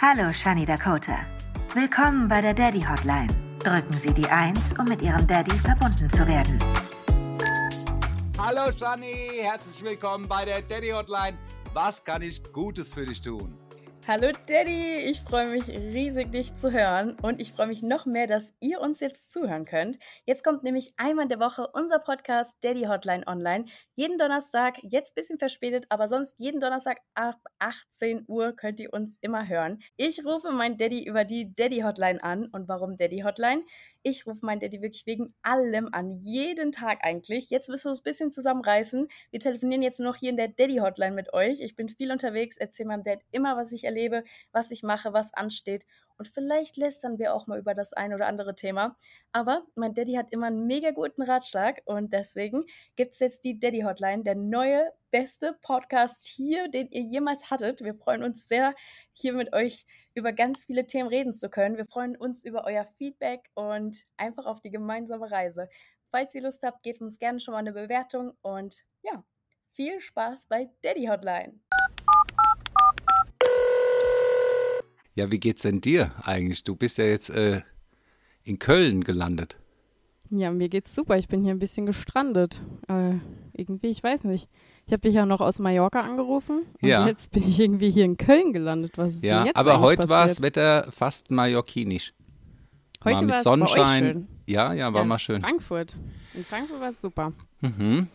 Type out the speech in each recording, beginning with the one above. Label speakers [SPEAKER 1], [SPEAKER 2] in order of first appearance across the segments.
[SPEAKER 1] Hallo Shani Dakota. Willkommen bei der Daddy Hotline. Drücken Sie die 1, um mit Ihrem Daddy verbunden zu werden.
[SPEAKER 2] Hallo Shani, herzlich willkommen bei der Daddy Hotline. Was kann ich Gutes für dich tun?
[SPEAKER 3] Hallo Daddy, ich freue mich riesig, dich zu hören und ich freue mich noch mehr, dass ihr uns jetzt zuhören könnt. Jetzt kommt nämlich einmal in der Woche unser Podcast Daddy Hotline online. Jeden Donnerstag, jetzt ein bisschen verspätet, aber sonst jeden Donnerstag ab 18 Uhr könnt ihr uns immer hören. Ich rufe meinen Daddy über die Daddy Hotline an und warum Daddy Hotline? Ich rufe meinen Daddy wirklich wegen allem an, jeden Tag eigentlich. Jetzt müssen wir uns ein bisschen zusammenreißen. Wir telefonieren jetzt nur noch hier in der Daddy Hotline mit euch. Ich bin viel unterwegs, erzähle meinem Dad immer, was ich erlebe, was ich mache, was ansteht. Und vielleicht lästern wir auch mal über das ein oder andere Thema. Aber mein Daddy hat immer einen mega guten Ratschlag und deswegen gibt es jetzt die Daddy Hotline, der neue, beste Podcast hier, den ihr jemals hattet. Wir freuen uns sehr, hier mit euch über ganz viele Themen reden zu können. Wir freuen uns über euer Feedback und einfach auf die gemeinsame Reise. Falls ihr Lust habt, gebt uns gerne schon mal eine Bewertung und ja, viel Spaß bei Daddy Hotline.
[SPEAKER 2] Ja, wie geht's denn dir eigentlich? Du bist ja jetzt äh, in Köln gelandet.
[SPEAKER 3] Ja, mir geht's super. Ich bin hier ein bisschen gestrandet. Äh, irgendwie, ich weiß nicht. Ich habe dich ja noch aus Mallorca angerufen und
[SPEAKER 2] Ja.
[SPEAKER 3] jetzt bin ich irgendwie hier in Köln gelandet. Was ist
[SPEAKER 2] Ja,
[SPEAKER 3] denn jetzt
[SPEAKER 2] aber heute war das? Wetter fast mallorquinisch.
[SPEAKER 3] Heute
[SPEAKER 2] mal mit
[SPEAKER 3] war es bei euch
[SPEAKER 2] Sonnenschein.
[SPEAKER 3] schön.
[SPEAKER 2] Ja, ja, war
[SPEAKER 3] Ja,
[SPEAKER 2] mal schön.
[SPEAKER 3] Frankfurt. In Frankfurt war es super.
[SPEAKER 2] Mhm.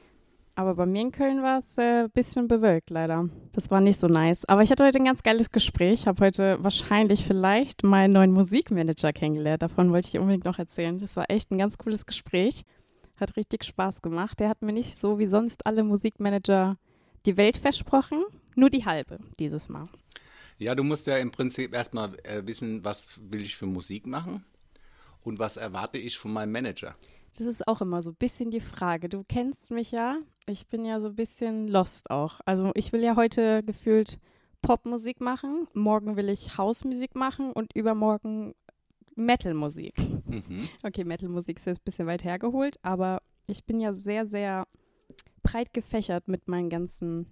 [SPEAKER 3] Aber bei mir in Köln war es ein äh, bisschen bewölkt, leider. Das war nicht so nice. Aber ich hatte heute ein ganz geiles Gespräch. Ich habe heute wahrscheinlich vielleicht meinen neuen Musikmanager kennengelernt. Davon wollte ich unbedingt noch erzählen. Das war echt ein ganz cooles Gespräch. Hat richtig Spaß gemacht. Der hat mir nicht so wie sonst alle Musikmanager die Welt versprochen. Nur die halbe dieses Mal.
[SPEAKER 2] Ja, du musst ja im Prinzip erstmal äh, wissen, was will ich für Musik machen und was erwarte ich von meinem Manager.
[SPEAKER 3] Das ist auch immer so ein bisschen die Frage. Du kennst mich ja. Ich bin ja so ein bisschen lost auch. Also ich will ja heute gefühlt Popmusik machen. Morgen will ich Hausmusik machen und übermorgen Metalmusik.
[SPEAKER 2] Mhm.
[SPEAKER 3] Okay, Metalmusik ist jetzt ein bisschen weit hergeholt, aber ich bin ja sehr, sehr breit gefächert mit meinen ganzen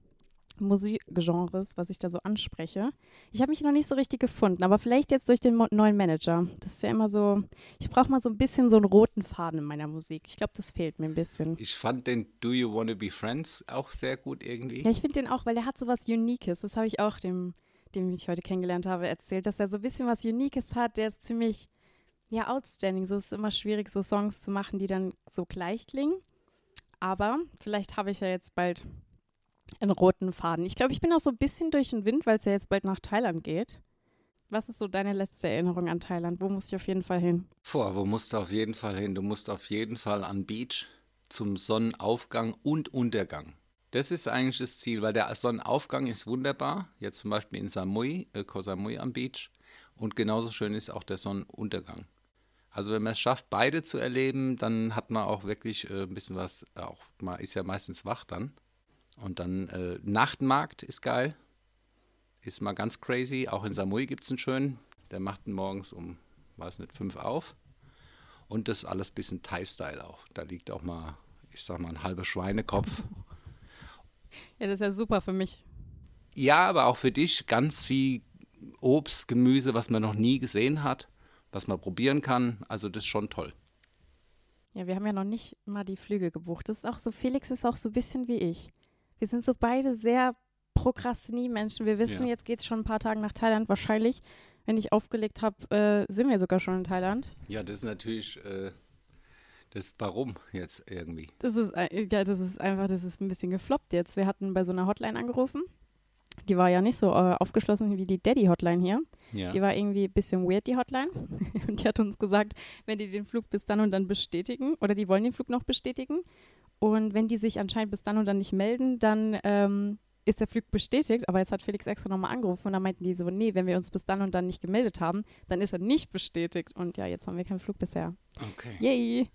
[SPEAKER 3] Musikgenres, was ich da so anspreche. Ich habe mich noch nicht so richtig gefunden, aber vielleicht jetzt durch den mo- neuen Manager. Das ist ja immer so, ich brauche mal so ein bisschen so einen roten Faden in meiner Musik. Ich glaube, das fehlt mir ein bisschen.
[SPEAKER 2] Ich fand den Do You Wanna Be Friends auch sehr gut irgendwie.
[SPEAKER 3] Ja, ich finde den auch, weil der hat so was Uniques. Das habe ich auch dem, dem ich heute kennengelernt habe, erzählt, dass er so ein bisschen was Uniques hat. Der ist ziemlich, ja, outstanding. So ist es immer schwierig, so Songs zu machen, die dann so gleich klingen. Aber vielleicht habe ich ja jetzt bald einen roten Faden. Ich glaube, ich bin auch so ein bisschen durch den Wind, weil es ja jetzt bald nach Thailand geht. Was ist so deine letzte Erinnerung an Thailand? Wo muss ich auf jeden Fall hin?
[SPEAKER 2] Vor, wo musst du auf jeden Fall hin? Du musst auf jeden Fall an Beach zum Sonnenaufgang und Untergang. Das ist eigentlich das Ziel, weil der Sonnenaufgang ist wunderbar. Jetzt zum Beispiel in Samui, äh, Koh Samui am Beach. Und genauso schön ist auch der Sonnenuntergang. Also wenn man es schafft, beide zu erleben, dann hat man auch wirklich äh, ein bisschen was, auch man ist ja meistens wach dann. Und dann äh, Nachtmarkt ist geil. Ist mal ganz crazy. Auch in Samui gibt es einen schönen. Der macht ihn morgens um, weiß nicht, fünf auf. Und das alles bisschen Thai-Style auch. Da liegt auch mal, ich sag mal, ein halber Schweinekopf.
[SPEAKER 3] Ja, das ist ja super für mich.
[SPEAKER 2] ja, aber auch für dich ganz viel Obst, Gemüse, was man noch nie gesehen hat, was man probieren kann. Also das ist schon toll.
[SPEAKER 3] Ja, wir haben ja noch nicht mal die Flüge gebucht. Das ist auch so, Felix ist auch so ein bisschen wie ich. Wir sind so beide sehr Prokrastinie-Menschen. Wir wissen,
[SPEAKER 2] Ja.
[SPEAKER 3] jetzt geht es schon ein paar Tage nach Thailand. Wahrscheinlich, wenn ich aufgelegt habe, äh, sind wir sogar schon in Thailand.
[SPEAKER 2] Ja, das ist natürlich äh, das Warum jetzt irgendwie.
[SPEAKER 3] Das ist, ein- ja, das ist einfach, das ist ein bisschen gefloppt jetzt. Wir hatten bei so einer Hotline angerufen. Die war ja nicht so äh, aufgeschlossen wie die Daddy-Hotline hier.
[SPEAKER 2] Ja.
[SPEAKER 3] Die war irgendwie ein bisschen weird, die Hotline. Und die hat uns gesagt, wenn die den Flug bis dann und dann bestätigen, oder die wollen den Flug noch bestätigen, und wenn die sich anscheinend bis dann und dann nicht melden, dann ähm, ist der Flug bestätigt. Aber jetzt hat Felix extra nochmal angerufen und dann meinten die so, nee, wenn wir uns bis dann und dann nicht gemeldet haben, dann ist er nicht bestätigt. Und ja, jetzt haben wir keinen Flug bisher.
[SPEAKER 2] Okay.
[SPEAKER 3] Yay!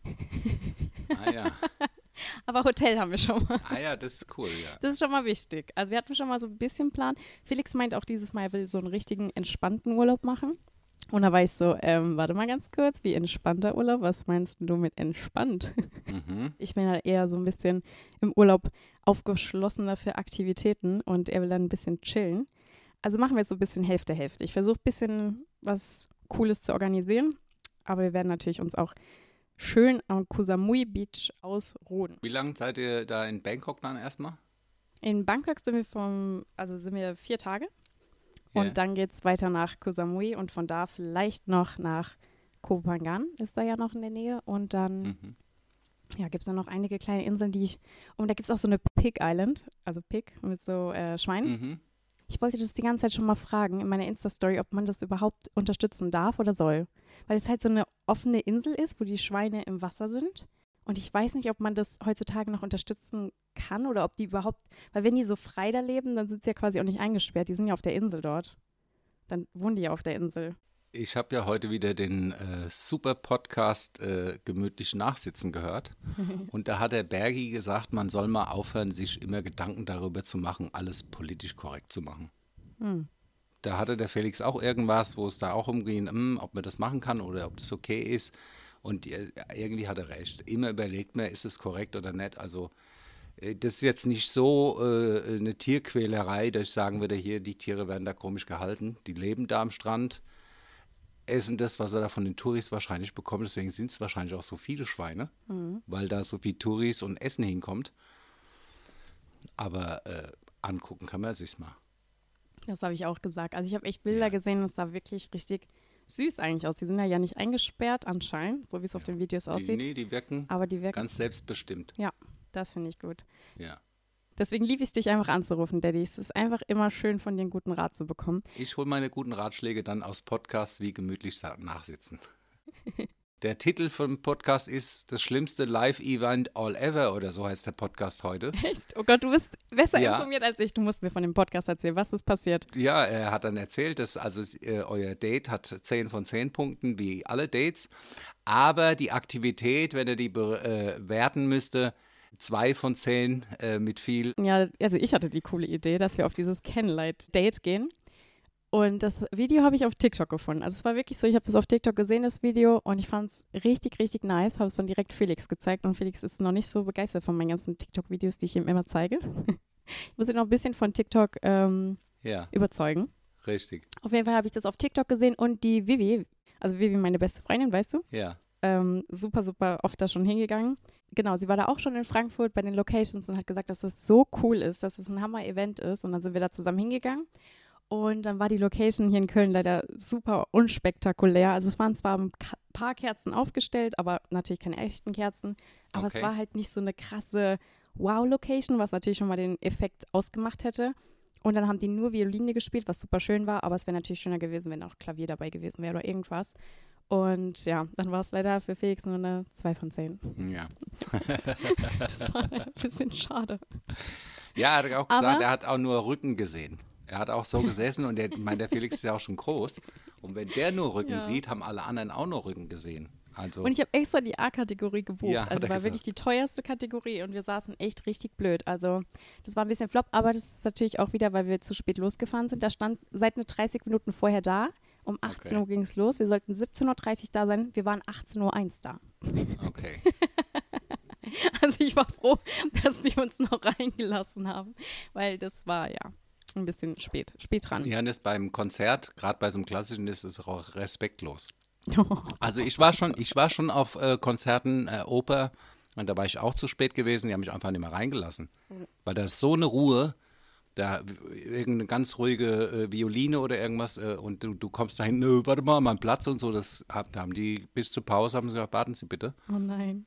[SPEAKER 2] Ah ja.
[SPEAKER 3] Aber Hotel haben wir schon mal.
[SPEAKER 2] Ah ja, das ist cool, ja.
[SPEAKER 3] Das ist schon mal wichtig. Also wir hatten schon mal so ein bisschen Plan. Felix meint auch dieses Mal, er will so einen richtigen entspannten Urlaub machen. Und da war ich so, ähm, warte mal ganz kurz, wie entspannter Urlaub? Was meinst du mit entspannt?
[SPEAKER 2] Mhm.
[SPEAKER 3] Ich bin halt eher so ein bisschen im Urlaub aufgeschlossener für Aktivitäten und er will dann ein bisschen chillen. also machen wir jetzt so ein bisschen Hälfte, Hälfte. Ich versuche ein bisschen was Cooles zu organisieren, aber wir werden natürlich uns auch schön am Koh Samui Beach ausruhen.
[SPEAKER 2] Wie lange seid ihr da in Bangkok dann erstmal?
[SPEAKER 3] In Bangkok sind wir vom, also sind wir vier Tage. Und
[SPEAKER 2] Ja.
[SPEAKER 3] dann geht es weiter nach Koh Samui und von da vielleicht noch nach Koh Phangan, ist da ja noch in der Nähe. Und dann,
[SPEAKER 2] Mhm.
[SPEAKER 3] ja, gibt es dann noch einige kleine Inseln, die ich, und da gibt es auch so eine Pig Island, also Pig mit so äh, Schweinen.
[SPEAKER 2] Mhm.
[SPEAKER 3] Ich wollte das die ganze Zeit schon mal fragen in meiner Insta-Story, ob man das überhaupt unterstützen darf oder soll. Weil es halt so eine offene Insel ist, wo die Schweine im Wasser sind. Und ich weiß nicht, ob man das heutzutage noch unterstützen kann oder ob die überhaupt, weil wenn die so frei da leben, dann sind sie ja quasi auch nicht eingesperrt. Die sind ja auf der Insel dort. Dann wohnen die ja auf der Insel.
[SPEAKER 2] Ich habe ja heute wieder den äh, super Podcast äh, Gemütlich Nachsitzen gehört. Und da hat der Bergi gesagt, man soll mal aufhören, sich immer Gedanken darüber zu machen, alles politisch korrekt zu machen.
[SPEAKER 3] Hm.
[SPEAKER 2] Da hatte der Felix auch irgendwas, wo es da auch umging, hm, ob man das machen kann oder ob das okay ist. Und irgendwie hat er recht. Immer überlegt man, ist es korrekt oder nicht. Also äh, das ist jetzt nicht so äh, eine Tierquälerei, dass ich sagen würde, hier, die Tiere werden da komisch gehalten. Die leben da am Strand, essen das, was er da von den Touris wahrscheinlich bekommt. Deswegen sind es wahrscheinlich auch so viele Schweine, weil da so viel Touris und Essen hinkommt. Aber äh, angucken kann man sich's mal.
[SPEAKER 3] Das habe ich auch gesagt. Also ich habe echt Bilder
[SPEAKER 2] Ja.
[SPEAKER 3] gesehen es sah wirklich richtig süß eigentlich aus. Die sind ja, ja nicht eingesperrt anscheinend, so wie es auf den Videos
[SPEAKER 2] Die,
[SPEAKER 3] aussieht.
[SPEAKER 2] nee, die wirken
[SPEAKER 3] Aber die wirken,
[SPEAKER 2] ganz selbstbestimmt.
[SPEAKER 3] ja, das finde ich gut.
[SPEAKER 2] Ja.
[SPEAKER 3] Deswegen liebe ich es, dich einfach anzurufen, Daddy. Es ist einfach immer schön, von dir einen guten Rat zu bekommen.
[SPEAKER 2] Ich hole meine guten Ratschläge dann aus Podcasts wie gemütlich nachsitzen. Der Titel vom Podcast ist Das schlimmste Live-Event all ever oder so heißt der Podcast heute.
[SPEAKER 3] Echt? Oh Gott, du bist besser
[SPEAKER 2] Ja.
[SPEAKER 3] informiert als ich. Du musst mir von dem Podcast erzählen. Was ist passiert?
[SPEAKER 2] Ja, er hat dann erzählt, dass also äh, euer Date hat 10 von 10 Punkten, wie alle Dates. Aber die Aktivität, wenn er die bewerten müsste, 2 von 10 äh, mit viel.
[SPEAKER 3] Ja, also ich hatte die coole Idee, dass wir auf dieses Candlelight-Date gehen. Und das Video habe ich auf TikTok gefunden. Also es war wirklich so, ich habe es auf TikTok gesehen, das Video, und ich fand es richtig, richtig nice. Habe es dann direkt Felix gezeigt und Felix ist noch nicht so begeistert von meinen ganzen TikTok-Videos, die ich ihm immer zeige. ich muss ihn noch ein bisschen von TikTok ähm,
[SPEAKER 2] Ja,
[SPEAKER 3] überzeugen.
[SPEAKER 2] richtig.
[SPEAKER 3] Auf jeden Fall habe ich das auf TikTok gesehen und die Vivi, also Vivi, meine beste Freundin, weißt du,
[SPEAKER 2] Ja.
[SPEAKER 3] ähm, super, super oft da schon hingegangen. Genau, sie war da auch schon in Frankfurt bei den Locations und hat gesagt, dass es so cool ist, dass es ein Hammer-Event ist. Und dann sind wir da zusammen hingegangen. Und dann war die Location hier in Köln leider super unspektakulär. Also es waren zwar ein paar Kerzen aufgestellt, aber natürlich keine echten Kerzen. Aber
[SPEAKER 2] Okay.
[SPEAKER 3] es war halt nicht so eine krasse Wow-Location, was natürlich schon mal den Effekt ausgemacht hätte. Und dann haben die nur Violine gespielt, was super schön war, aber es wäre natürlich schöner gewesen, wenn auch Klavier dabei gewesen wäre oder irgendwas. Und ja, dann war es leider für Felix nur eine 2 von 10.
[SPEAKER 2] Ja.
[SPEAKER 3] Das war ein bisschen schade.
[SPEAKER 2] Ja, er hat auch gesagt,
[SPEAKER 3] Aber-
[SPEAKER 2] er hat auch nur Rücken gesehen. Er hat auch so gesessen und der, ich meine, der Felix ist ja auch schon groß. Und wenn der nur Rücken
[SPEAKER 3] Ja.
[SPEAKER 2] sieht, haben alle anderen auch nur Rücken gesehen. Also,
[SPEAKER 3] Und ich habe extra die A-Kategorie gebucht.
[SPEAKER 2] Ja,
[SPEAKER 3] also war
[SPEAKER 2] gesagt.
[SPEAKER 3] wirklich die teuerste Kategorie und wir saßen echt richtig blöd. Also das war ein bisschen flop, aber das ist natürlich auch wieder, weil wir zu spät losgefahren sind. Da stand seit eine 30 Minuten vorher da. Um 18
[SPEAKER 2] Okay.
[SPEAKER 3] Uhr ging es los. Wir sollten 17.30 Uhr da sein. Wir waren 18.01 Uhr da.
[SPEAKER 2] okay.
[SPEAKER 3] Also ich war froh, dass die uns noch reingelassen haben, weil das war ja ein bisschen spät, spät dran.
[SPEAKER 2] Ja, und das beim Konzert, gerade bei so einem klassischen, ist es auch respektlos. Also ich war schon, ich war schon auf äh, Konzerten, äh, Oper, und da war ich auch zu spät gewesen, die haben mich einfach nicht mehr reingelassen. Weil da ist so eine Ruhe, da irgendeine ganz ruhige äh, Violine oder irgendwas äh, und du, du kommst dahin, nö, warte mal, mein Platz und so, das hab, da haben die bis zur Pause haben sie gesagt, warten Sie bitte.
[SPEAKER 3] oh nein.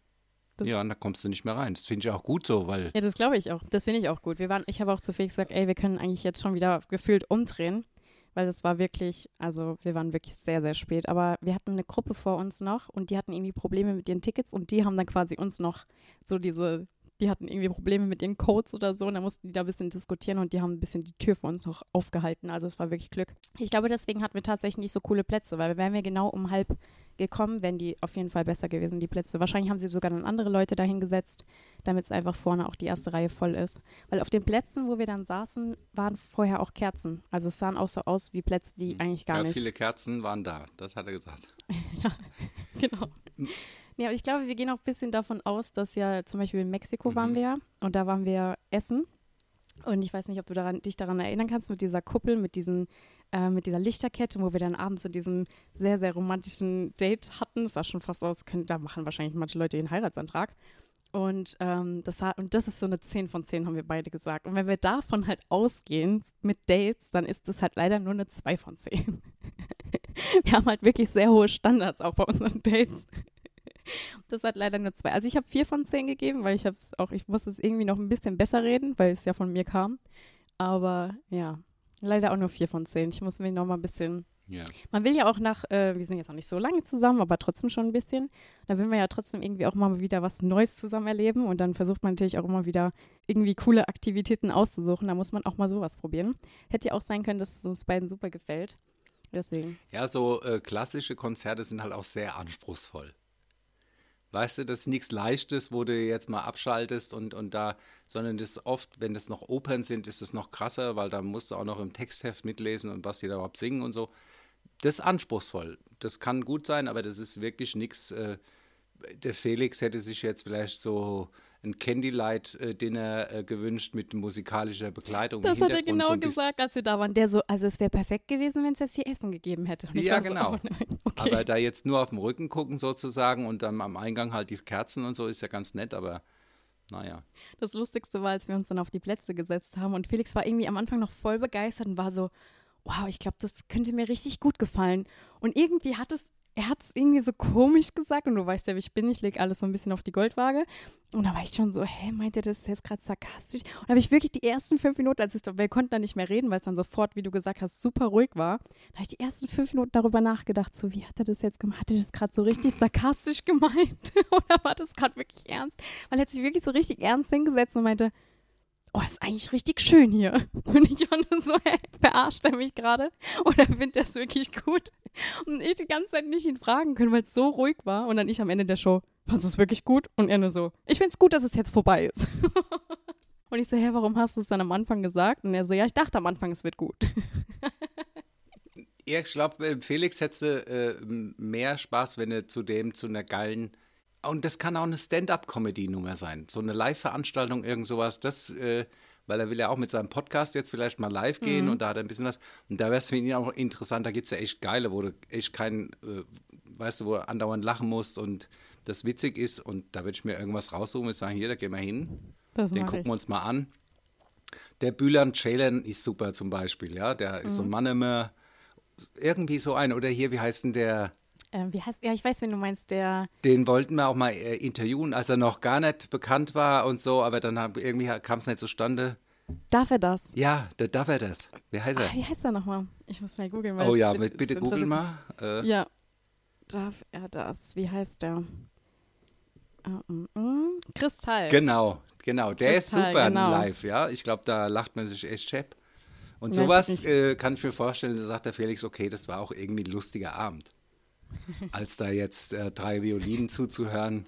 [SPEAKER 2] Ja, und da kommst du nicht mehr rein. Das finde ich auch gut so, weil
[SPEAKER 3] Ja, das glaube ich auch. Das finde ich auch gut. Wir waren, ich habe auch zu Felix gesagt, ey, wir können eigentlich jetzt schon wieder gefühlt umdrehen, weil das war wirklich, also wir waren wirklich sehr, sehr spät. Aber wir hatten eine Gruppe vor uns noch und die hatten irgendwie Probleme mit ihren Tickets und die haben dann quasi uns noch so diese, die hatten irgendwie Probleme mit ihren Codes oder so und dann mussten die da ein bisschen diskutieren und die haben ein bisschen die Tür für uns noch aufgehalten. Also es war wirklich Glück. Ich glaube, deswegen hatten wir tatsächlich nicht so coole Plätze, weil wären wir genau um halb gekommen, wären die auf jeden Fall besser gewesen, die Plätze. Wahrscheinlich haben sie sogar dann andere Leute dahingesetzt, damit es einfach vorne auch die erste Reihe voll ist. Weil auf den Plätzen, wo wir dann saßen, waren vorher auch Kerzen. Also es sahen auch so aus wie Plätze, die eigentlich gar
[SPEAKER 2] ja,
[SPEAKER 3] nicht.
[SPEAKER 2] viele Kerzen waren da. Das hat er gesagt.
[SPEAKER 3] Genau. Nee, aber ich glaube, wir gehen auch ein bisschen davon aus, dass ja zum Beispiel in Mexiko waren wir und da waren wir essen. Und ich weiß nicht, ob du daran, dich daran erinnern kannst, mit dieser Kuppel, mit, diesen, äh, mit dieser Lichterkette, wo wir dann abends in diesem sehr, sehr romantischen Date hatten. Das sah schon fast aus, können, da machen wahrscheinlich manche Leute ihren Heiratsantrag. Und, ähm, das hat, und das ist so eine 10 von 10, haben wir beide gesagt. Und wenn wir davon halt ausgehen mit Dates, dann ist das halt leider nur eine 2 von 10. wir haben halt wirklich sehr hohe Standards auch bei unseren Dates. Das hat leider nur zwei. Also ich habe vier von zehn gegeben, weil ich habe es auch, ich muss es irgendwie noch ein bisschen besser reden, weil es ja von mir kam. Aber ja, leider auch nur vier von zehn. Ich muss mich noch mal ein bisschen.
[SPEAKER 2] Ja.
[SPEAKER 3] Man will ja auch nach, äh, wir sind jetzt noch nicht so lange zusammen, aber trotzdem schon ein bisschen. Da will man ja trotzdem irgendwie auch mal wieder was Neues zusammen erleben und dann versucht man natürlich auch immer wieder irgendwie coole Aktivitäten auszusuchen. Da muss man auch mal sowas probieren. Hätte ja auch sein können, dass es uns beiden super gefällt. Deswegen.
[SPEAKER 2] Ja, so äh, klassische Konzerte sind halt auch sehr anspruchsvoll. Weißt du, das ist nichts Leichtes, wo du jetzt mal abschaltest und, und da, sondern das oft, wenn das noch Opern sind, ist es noch krasser, weil da musst du auch noch im Textheft mitlesen und was die da überhaupt singen und so. Das ist anspruchsvoll. Das kann gut sein, aber das ist wirklich nichts. Äh, der Felix hätte sich jetzt vielleicht so ein Candlelight-Dinner äh, gewünscht mit musikalischer Begleitung.
[SPEAKER 3] Das hat er genau
[SPEAKER 2] so
[SPEAKER 3] gesagt, als wir da waren. Der so, also es wäre perfekt gewesen, wenn es jetzt hier Essen gegeben hätte. Und
[SPEAKER 2] Ja,
[SPEAKER 3] war so,
[SPEAKER 2] genau.
[SPEAKER 3] oh okay.
[SPEAKER 2] Aber da jetzt nur auf dem Rücken gucken sozusagen und dann am Eingang halt die Kerzen und so ist ja ganz nett, aber naja.
[SPEAKER 3] Das Lustigste war, als wir uns dann auf die Plätze gesetzt haben und Felix war irgendwie am Anfang noch voll begeistert und war so, wow, ich glaube, das könnte mir richtig gut gefallen. Und irgendwie hat es, er hat es irgendwie so komisch gesagt und du weißt ja, wie ich bin, ich lege alles so ein bisschen auf die Goldwaage. Und da war ich schon so, hä, meint er das jetzt gerade sarkastisch? Und da habe ich wirklich die ersten fünf Minuten, als es, wir konnten dann nicht mehr reden, weil es dann sofort, wie du gesagt hast, super ruhig war, da habe ich die ersten fünf Minuten darüber nachgedacht, so, wie hat er das jetzt gemacht? Hat er das gerade so richtig sarkastisch gemeint? Oder war das gerade wirklich ernst? Weil er hat sich wirklich so richtig ernst hingesetzt und meinte, oh, ist eigentlich richtig schön hier. Und ich war nur so, hä, verarscht er mich gerade? Oder findet er es wirklich gut? Und ich die ganze Zeit nicht ihn fragen können, weil es so ruhig war. Und dann ich am Ende der Show, fandest du es wirklich gut? Und er nur so, ich finde es gut, dass es jetzt vorbei ist. Und ich so, hä, warum hast du es dann am Anfang gesagt? Und er so, ja, ich dachte am Anfang, es wird gut.
[SPEAKER 2] Ich glaube, Felix hätte äh, mehr Spaß, wenn er zu dem, zu einer geilen. Und das kann auch eine Stand-up-Comedy-Nummer sein. So eine Live-Veranstaltung, irgend sowas. Das, äh, weil er will ja auch mit seinem Podcast jetzt vielleicht mal live gehen und da hat er ein bisschen was. Und da wäre es für ihn auch interessant. Da gibt es ja echt geile, wo du echt kein, äh, weißt du, wo du andauernd lachen musst und das witzig ist. Und da würde ich mir irgendwas raussuchen und sagen: Hier, da gehen wir hin.
[SPEAKER 3] Das
[SPEAKER 2] Den gucken
[SPEAKER 3] ich.
[SPEAKER 2] wir uns mal an. Der Bülent Ceylan ist super zum Beispiel, ja. Der ist so
[SPEAKER 3] Mhm.
[SPEAKER 2] ein Mann immer. Irgendwie so ein. Oder hier, wie heißt denn der?
[SPEAKER 3] Ähm, wie heißt, ja, ich weiß, wen du meinst, der,
[SPEAKER 2] Den wollten wir auch mal äh, interviewen, als er noch gar nicht bekannt war und so, aber dann hab, irgendwie kam es nicht zustande.
[SPEAKER 3] darf er das?
[SPEAKER 2] Ja, der darf er das. Wie heißt
[SPEAKER 3] Ah,
[SPEAKER 2] er?
[SPEAKER 3] wie heißt er nochmal? Ich muss schnell googeln.
[SPEAKER 2] oh ja, mit, bitte google
[SPEAKER 3] interessiert
[SPEAKER 2] mal. Äh,
[SPEAKER 3] Ja. Darf er das? Wie heißt der? Mm. Kristall.
[SPEAKER 2] Genau, genau. Der ist
[SPEAKER 3] Kristall,
[SPEAKER 2] super
[SPEAKER 3] genau.
[SPEAKER 2] live, ja. Ich glaube, da lacht man sich echt schepp. Und
[SPEAKER 3] Ja, ich
[SPEAKER 2] sowas
[SPEAKER 3] nicht.
[SPEAKER 2] äh, kann ich mir vorstellen, da sagt der Felix, okay, das war auch irgendwie ein lustiger Abend. Als da jetzt äh, drei Violinen zuzuhören,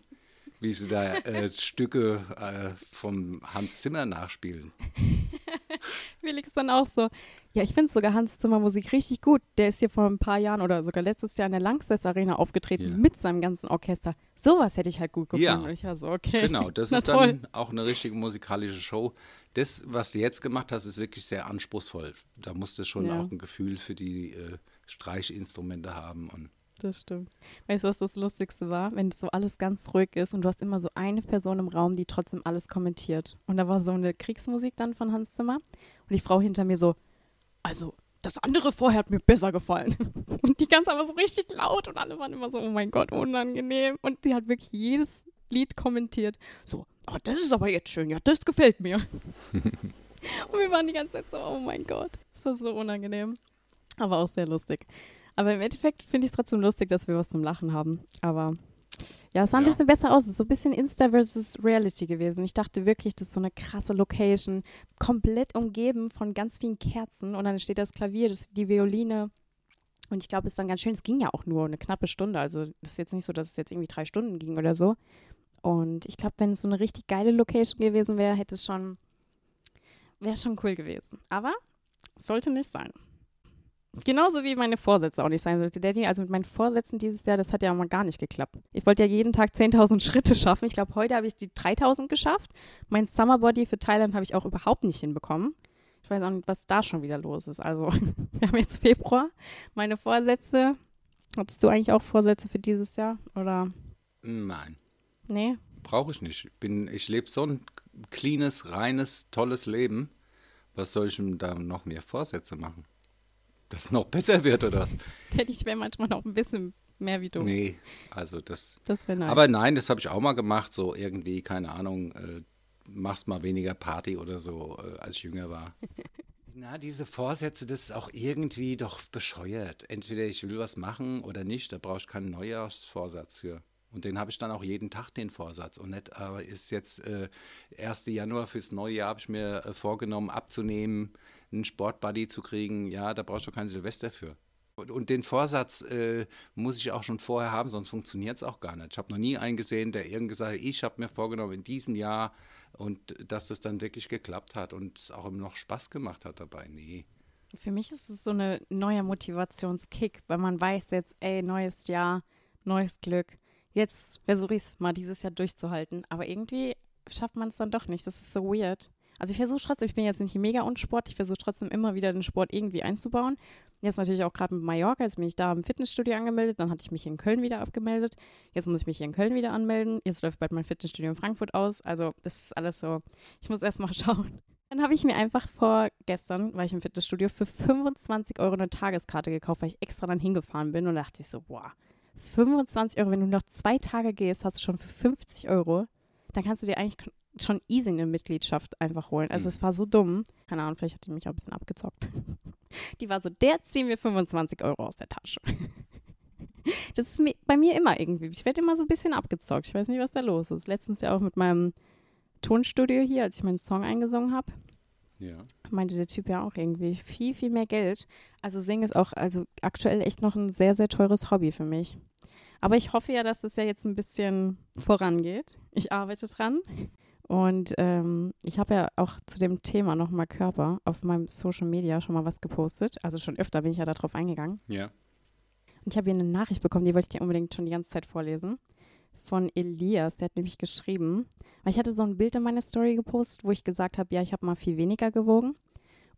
[SPEAKER 2] wie sie da äh, Stücke äh, vom Hans Zimmer nachspielen.
[SPEAKER 3] Felix dann auch so. Ja, ich finde sogar Hans Zimmer Musik richtig gut. Der ist hier vor ein paar Jahren oder sogar letztes Jahr in der Langsess Arena aufgetreten
[SPEAKER 2] Ja.
[SPEAKER 3] mit seinem ganzen Orchester. Sowas hätte ich halt gut gefunden.
[SPEAKER 2] Ja.
[SPEAKER 3] Ich war so, okay.
[SPEAKER 2] Genau, das ist
[SPEAKER 3] toll.
[SPEAKER 2] dann auch eine richtige musikalische Show. Das, was du jetzt gemacht hast, ist wirklich sehr anspruchsvoll. Da musst du schon
[SPEAKER 3] Ja.
[SPEAKER 2] auch ein Gefühl für die äh, Streichinstrumente haben. Und
[SPEAKER 3] Das stimmt. Weißt du, was das Lustigste war? Wenn so alles ganz ruhig ist und du hast immer so eine Person im Raum, die trotzdem alles kommentiert. Und da war so eine Kriegsmusik dann von Hans Zimmer. Und die Frau hinter mir so, also, das andere vorher hat mir besser gefallen. Und die ganze aber so richtig laut und alle waren immer so, oh mein Gott, unangenehm. Und sie hat wirklich jedes Lied kommentiert. So, oh, das ist aber jetzt schön, ja, das gefällt mir. und wir waren die ganze Zeit so, oh mein Gott, das war so unangenehm. Aber auch sehr lustig. Aber im Endeffekt finde ich es trotzdem lustig, dass wir was zum Lachen haben. Aber ja, es sah ein
[SPEAKER 2] Ja.
[SPEAKER 3] bisschen besser aus. Es ist so ein bisschen Insta versus Reality gewesen. Ich dachte wirklich, das ist so eine krasse Location, komplett umgeben von ganz vielen Kerzen. Und dann steht das Klavier, das, die Violine. Und ich glaube, es ist dann ganz schön. Es ging ja auch nur eine knappe Stunde. Also das ist jetzt nicht so, dass es jetzt irgendwie drei Stunden ging oder so. Und ich glaube, wenn es so eine richtig geile Location gewesen wäre, hätte es schon, wäre schon cool gewesen. Aber sollte nicht sein. Genauso wie meine Vorsätze auch nicht sein sollte, Daddy. Also mit meinen Vorsätzen dieses Jahr, das hat ja mal gar nicht geklappt. Ich wollte ja jeden Tag 10.000 Schritte schaffen. Ich glaube, heute habe ich die 3.000 geschafft. Mein Summerbody für Thailand habe ich auch überhaupt nicht hinbekommen. Ich weiß auch nicht, was da schon wieder los ist. Also, wir haben jetzt Februar. Meine Vorsätze. Hattest du eigentlich auch Vorsätze für dieses Jahr? Oder?
[SPEAKER 2] Nein.
[SPEAKER 3] Nee?
[SPEAKER 2] Brauche ich nicht. Bin, ich lebe so ein cleanes, reines, tolles Leben. Was soll ich denn da noch mehr Vorsätze machen? Dass es noch besser wird oder was?
[SPEAKER 3] Daddy, ich wäre manchmal noch ein bisschen mehr wie du.
[SPEAKER 2] Nee, also das.
[SPEAKER 3] Das wäre nice.
[SPEAKER 2] Aber nein, das habe ich auch mal gemacht, so irgendwie, keine Ahnung, äh, machst mal weniger Party oder so, äh, als ich jünger war. Na, diese Vorsätze, das ist auch irgendwie doch bescheuert. Entweder ich will was machen oder nicht, da brauche ich keinen Neujahrsvorsatz für. Und den habe ich dann auch jeden Tag, den Vorsatz. Und nicht, aber ist jetzt äh, 1. Januar fürs neue Jahr, habe ich mir äh, vorgenommen, abzunehmen, einen Sportbuddy zu kriegen. Ja, da brauchst du kein Silvester für. Und, und den Vorsatz äh, muss ich auch schon vorher haben, sonst funktioniert es auch gar nicht. Ich habe noch nie einen gesehen, der irgendwie gesagt hat, ich habe mir vorgenommen, in diesem Jahr und dass das dann wirklich geklappt hat und es auch noch Spaß gemacht hat dabei. Nee.
[SPEAKER 3] Für mich ist es so eine neue Motivationskick, weil man weiß jetzt, ey, neues Jahr, neues Glück. Jetzt versuche ich es mal dieses Jahr durchzuhalten. Aber irgendwie schafft man es dann doch nicht. Das ist so weird. Also ich versuche trotzdem, ich bin jetzt nicht mega unsport, ich versuche trotzdem immer wieder den Sport irgendwie einzubauen. Jetzt natürlich auch gerade mit Mallorca, jetzt bin ich da im Fitnessstudio angemeldet, dann hatte ich mich in Köln wieder abgemeldet. Jetzt muss ich mich hier in Köln wieder anmelden. Jetzt läuft bald mein Fitnessstudio in Frankfurt aus. Also das ist alles so, ich muss erst mal schauen. Dann habe ich mir einfach vor gestern, war ich im Fitnessstudio, für 25 Euro eine Tageskarte gekauft, weil ich extra dann hingefahren bin und dachte ich so, boah, 25 Euro, wenn du noch zwei Tage gehst, hast du schon für 50 Euro, dann kannst du dir eigentlich schon easy eine Mitgliedschaft einfach holen. Also
[SPEAKER 2] Mhm.
[SPEAKER 3] es war so dumm. Keine Ahnung, vielleicht hat die mich auch ein bisschen abgezockt. Die war so, der ziehen wir 25 Euro aus der Tasche. Das ist bei mir immer irgendwie. Ich werde immer so ein bisschen abgezockt. Ich weiß nicht, was da los ist. Letztens ja auch mit meinem Tonstudio hier, als ich meinen Song eingesungen habe
[SPEAKER 2] Ja.
[SPEAKER 3] meinte der Typ ja auch irgendwie viel, viel mehr Geld. Also Singen ist auch also aktuell echt noch ein sehr, sehr teures Hobby für mich. Aber ich hoffe ja, dass das ja jetzt ein bisschen vorangeht. Ich arbeite dran. Und ähm, ich habe ja auch zu dem Thema nochmal Körper auf meinem Social Media schon mal was gepostet. Also schon öfter bin ich ja darauf eingegangen.
[SPEAKER 2] Ja.
[SPEAKER 3] Und ich habe hier eine Nachricht bekommen, die wollte ich dir unbedingt schon die ganze Zeit vorlesen. Von Elias, der hat nämlich geschrieben, weil ich hatte so ein Bild in meine Story gepostet, wo ich gesagt habe, ja, ich habe mal viel weniger gewogen.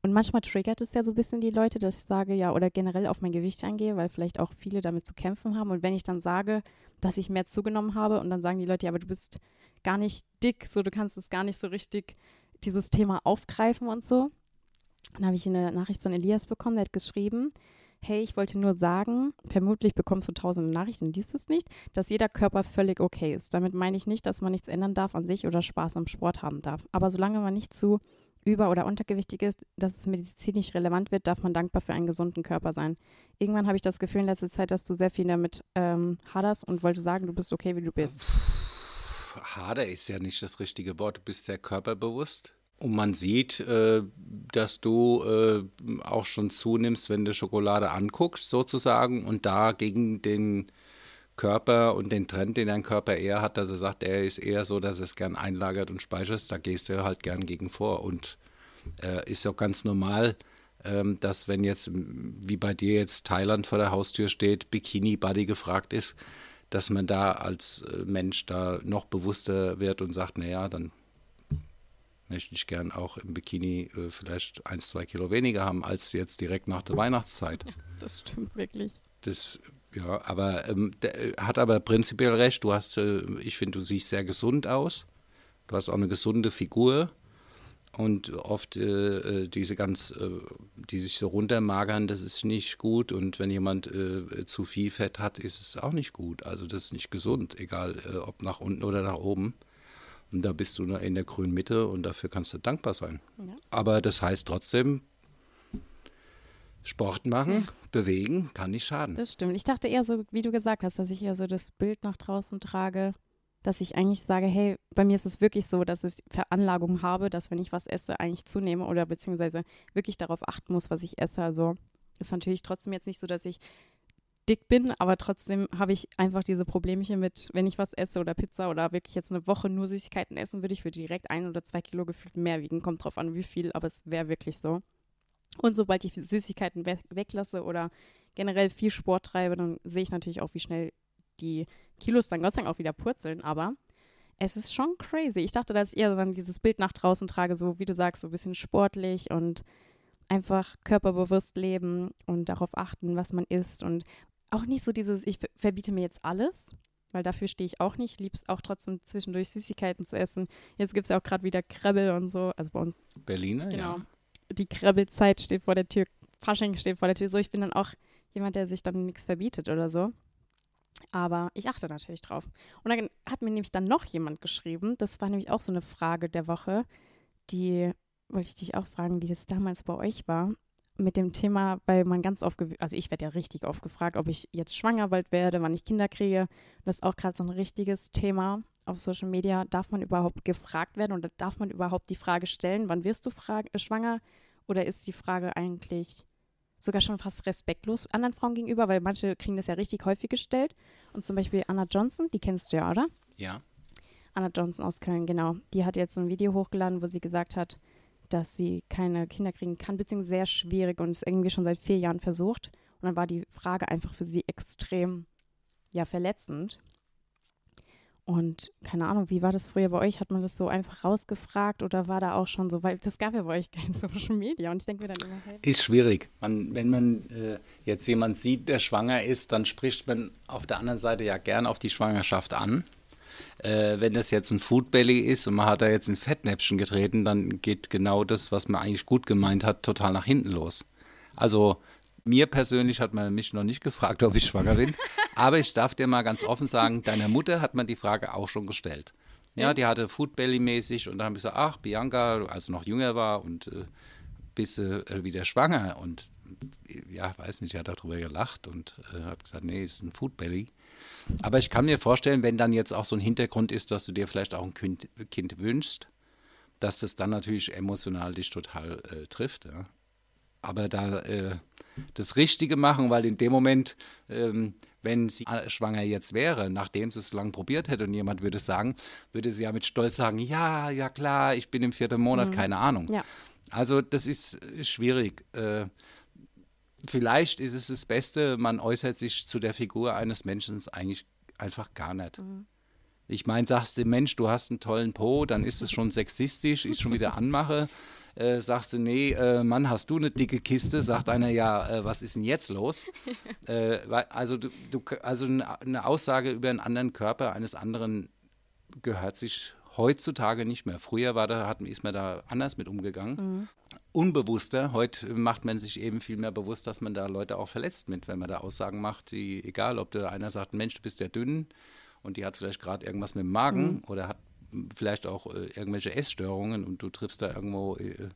[SPEAKER 3] Und manchmal triggert es ja so ein bisschen die Leute, dass ich sage, ja, oder generell auf mein Gewicht eingehe, weil vielleicht auch viele damit zu kämpfen haben. Und wenn ich dann sage, dass ich mehr zugenommen habe und dann sagen die Leute, ja, aber du bist gar nicht dick, so du kannst es gar nicht so richtig dieses Thema aufgreifen und so. Dann habe ich eine Nachricht von Elias bekommen, der hat geschrieben, hey, ich wollte nur sagen, vermutlich bekommst du tausende Nachrichten und liest es nicht, dass jeder Körper völlig okay ist. Damit meine ich nicht, dass man nichts ändern darf an sich oder Spaß am Sport haben darf. Aber solange man nicht zu über- oder untergewichtig ist, dass es medizinisch relevant wird, darf man dankbar für einen gesunden Körper sein. Irgendwann habe ich das Gefühl in letzter Zeit, dass du sehr viel damit ähm, haderst und wollte sagen, du bist okay, wie du bist.
[SPEAKER 2] Hader ist ja nicht das richtige Wort. Du bist sehr körperbewusst. Und man sieht, äh, dass du äh, auch schon zunimmst, wenn du Schokolade anguckst, sozusagen, und da gegen den Körper und den Trend, den dein Körper eher hat, dass er sagt, er ist eher so, dass er es gern einlagert und speichert, da gehst du halt gern gegen vor. Und äh, ist auch ganz normal, ähm, dass wenn jetzt, wie bei dir jetzt Thailand vor der Haustür steht, Bikini-Buddy gefragt ist, dass man da als Mensch da noch bewusster wird und sagt, naja, dann möchte ich gern auch im Bikini äh, vielleicht ein, zwei Kilo weniger haben als jetzt direkt nach der Weihnachtszeit.
[SPEAKER 3] Das stimmt wirklich.
[SPEAKER 2] Das, ja, aber ähm, der äh, hat aber prinzipiell recht. Du hast, äh, ich finde, du siehst sehr gesund aus. Du hast auch eine gesunde Figur. Und oft äh, äh, diese ganz, äh, die sich so runtermagern, das ist nicht gut. Und wenn jemand äh, zu viel Fett hat, ist es auch nicht gut. Also das ist nicht gesund, egal äh, ob nach unten oder nach oben. Und da bist du in der grünen Mitte und dafür kannst du dankbar sein.
[SPEAKER 3] Ja.
[SPEAKER 2] Aber das heißt trotzdem, Sport machen, bewegen, kann nicht schaden.
[SPEAKER 3] Das stimmt. Ich dachte eher so, wie du gesagt hast, dass ich eher so das Bild nach draußen trage, dass ich eigentlich sage, hey, bei mir ist es wirklich so, dass ich Veranlagung habe, dass wenn ich was esse, eigentlich zunehme oder beziehungsweise wirklich darauf achten muss, was ich esse. Also ist natürlich trotzdem jetzt nicht so, dass ich dick bin, aber trotzdem habe ich einfach diese Problemchen mit, wenn ich was esse oder Pizza oder wirklich jetzt eine Woche nur Süßigkeiten essen würde, ich würde direkt ein oder zwei Kilo gefühlt mehr wiegen. Kommt drauf an, wie viel, aber es wäre wirklich so. Und sobald ich Süßigkeiten we weglasse oder generell viel Sport treibe, dann sehe ich natürlich auch, wie schnell die Kilos dann Gott sei Dank auch wieder purzeln. Aber es ist schon crazy. Ich dachte, dass ich eher dann dieses Bild nach draußen trage, so wie du sagst, so ein bisschen sportlich und einfach körperbewusst leben und darauf achten, was man isst und auch nicht so dieses, ich verbiete mir jetzt alles, weil dafür stehe ich auch nicht. Ich liebe es auch trotzdem zwischendurch Süßigkeiten zu essen. Jetzt gibt es ja auch gerade wieder Krebbel und so. Also bei uns.
[SPEAKER 2] Berliner,
[SPEAKER 3] Genau.
[SPEAKER 2] ja.
[SPEAKER 3] Die Krebbelzeit steht vor der Tür. Fasching steht vor der Tür. So, ich bin dann auch jemand, der sich dann nichts verbietet oder so. Aber ich achte natürlich drauf. Und dann hat mir nämlich dann noch jemand geschrieben. Das war nämlich auch so eine Frage der Woche. Die wollte ich dich auch fragen, wie das damals bei euch war. Mit dem Thema, weil man ganz oft, also ich werde ja richtig oft gefragt, ob ich jetzt schwanger bald werde, wann ich Kinder kriege. Das ist auch gerade so ein richtiges Thema auf Social Media. Darf man überhaupt gefragt werden oder darf man überhaupt die Frage stellen, wann wirst du äh, schwanger? Oder ist die Frage eigentlich sogar schon fast respektlos anderen Frauen gegenüber, weil manche kriegen das ja richtig häufig gestellt. Und zum Beispiel Anna Johnson, die kennst du ja, oder?
[SPEAKER 2] Ja.
[SPEAKER 3] Anna Johnson aus Köln, genau. Die hat jetzt ein Video hochgeladen, wo sie gesagt hat, dass sie keine Kinder kriegen kann, beziehungsweise sehr schwierig und es irgendwie schon seit vier Jahren versucht. Und dann war die Frage einfach für sie extrem, ja, verletzend. Und keine Ahnung, wie war das früher bei euch? Hat man das so einfach rausgefragt oder war da auch schon so, weil das gab ja bei euch kein Social Media und ich denke mir dann immer, hey,
[SPEAKER 2] Ist schwierig. Man, wenn man äh, jetzt jemand sieht, der schwanger ist, dann spricht man auf der anderen Seite ja gern auf die Schwangerschaft an. Äh, wenn das jetzt ein Foodbelly ist und man hat da jetzt ins Fettnäpfchen getreten, dann geht genau das, was man eigentlich gut gemeint hat, total nach hinten los. Also mir persönlich hat man mich noch nicht gefragt, ob ich schwanger bin. Aber ich darf dir mal ganz offen sagen, deiner Mutter hat man die Frage auch schon gestellt. Ja, die hatte Foodbelly-mäßig und dann habe ich gesagt, ach, Bianca, als sie noch jünger war und äh, bist du äh, wieder schwanger? Und ja, weiß nicht, er hat darüber gelacht und äh, hat gesagt, nee, es ist ein Foodbelly. Aber ich kann mir vorstellen, wenn dann jetzt auch so ein Hintergrund ist, dass du dir vielleicht auch ein Kind, kind wünschst, dass das dann natürlich emotional dich total äh, trifft. Ja? Aber da äh, das Richtige machen, weil in dem Moment, ähm, wenn sie schwanger jetzt wäre, nachdem sie es so lange probiert hätte und jemand würde es sagen, würde sie ja mit Stolz sagen, ja, ja klar, ich bin im vierten Monat, keine Ahnung.
[SPEAKER 3] Ja.
[SPEAKER 2] Also das ist äh, schwierig. Äh, vielleicht ist es das Beste, man äußert sich zu der Figur eines Menschen eigentlich einfach gar nicht. Ich meine, sagst du, Mensch, du hast einen tollen Po, dann ist es schon sexistisch, ist schon wieder Anmache. Äh, sagst du, nee, äh, Mann, hast du eine dicke Kiste? Sagt einer, ja, äh, was ist denn jetzt los? äh, also, du, du, also eine Aussage über einen anderen Körper eines anderen gehört sich heutzutage nicht mehr. Früher war da, hat, ist man da anders mit umgegangen. Unbewusster. Heute macht man sich eben viel mehr bewusst, dass man da Leute auch verletzt mit, wenn man da Aussagen macht, die, egal, ob da einer sagt, Mensch, du bist ja dünn und die hat vielleicht gerade irgendwas mit dem Magen oder hat vielleicht auch äh, irgendwelche Essstörungen und du triffst da irgendwo äh,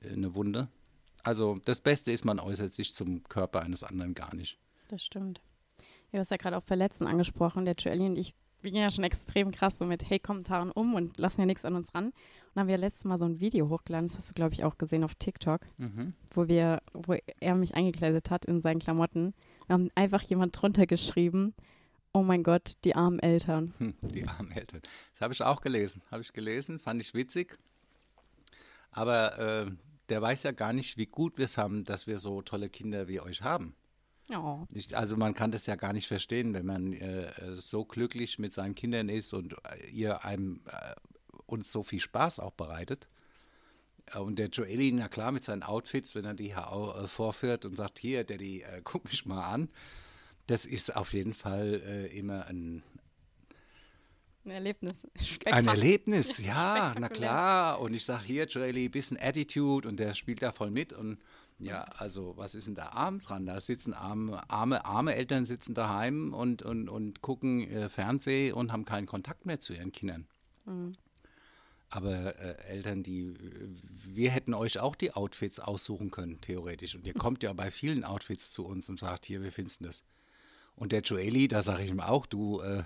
[SPEAKER 2] äh, eine Wunde. Also das Beste ist, man äußert sich zum Körper eines anderen gar nicht.
[SPEAKER 3] Das stimmt. Ja, du hast ja gerade auch Verletzten angesprochen. Der Joelly und ich, wir gehen ja schon extrem krass so mit Hey-Kommentaren um und lassen ja nichts an uns ran. Dann haben wir letztes Mal so ein Video hochgeladen, das hast du, glaube ich, auch gesehen auf TikTok, wo wir, wo er mich eingekleidet hat in seinen Klamotten. Wir haben einfach jemand drunter geschrieben, oh mein Gott, die armen Eltern.
[SPEAKER 2] Hm, Die armen Eltern. Das habe ich auch gelesen. Habe ich gelesen, fand ich witzig. Aber äh, der weiß ja gar nicht, wie gut wir es haben, dass wir so tolle Kinder wie euch haben.
[SPEAKER 3] Oh,
[SPEAKER 2] Ich, also man kann das ja gar nicht verstehen, wenn man äh, so glücklich mit seinen Kindern ist und äh, ihr einem äh, uns so viel Spaß auch bereitet. Äh, Und der Joeli, na klar, mit seinen Outfits, wenn er die äh, vorführt und sagt, hier, Daddy, äh, guck mich mal an. Das ist auf jeden Fall äh, immer ein,
[SPEAKER 3] ein Erlebnis.
[SPEAKER 2] ein Erlebnis, ja, na klar. Und ich sage hier, Joeli, bisschen Attitude und der spielt da voll mit. Und ja, also was ist denn da abends dran? Da sitzen arme, arme, arme Eltern sitzen daheim und, und, und gucken äh, Fernseh und haben keinen Kontakt mehr zu ihren Kindern. Aber äh, Eltern, die, wir hätten euch auch die Outfits aussuchen können, theoretisch. Und ihr kommt ja bei vielen Outfits zu uns und sagt, hier, wie findest du das? Und der Joeli, da sage ich ihm auch, du, äh,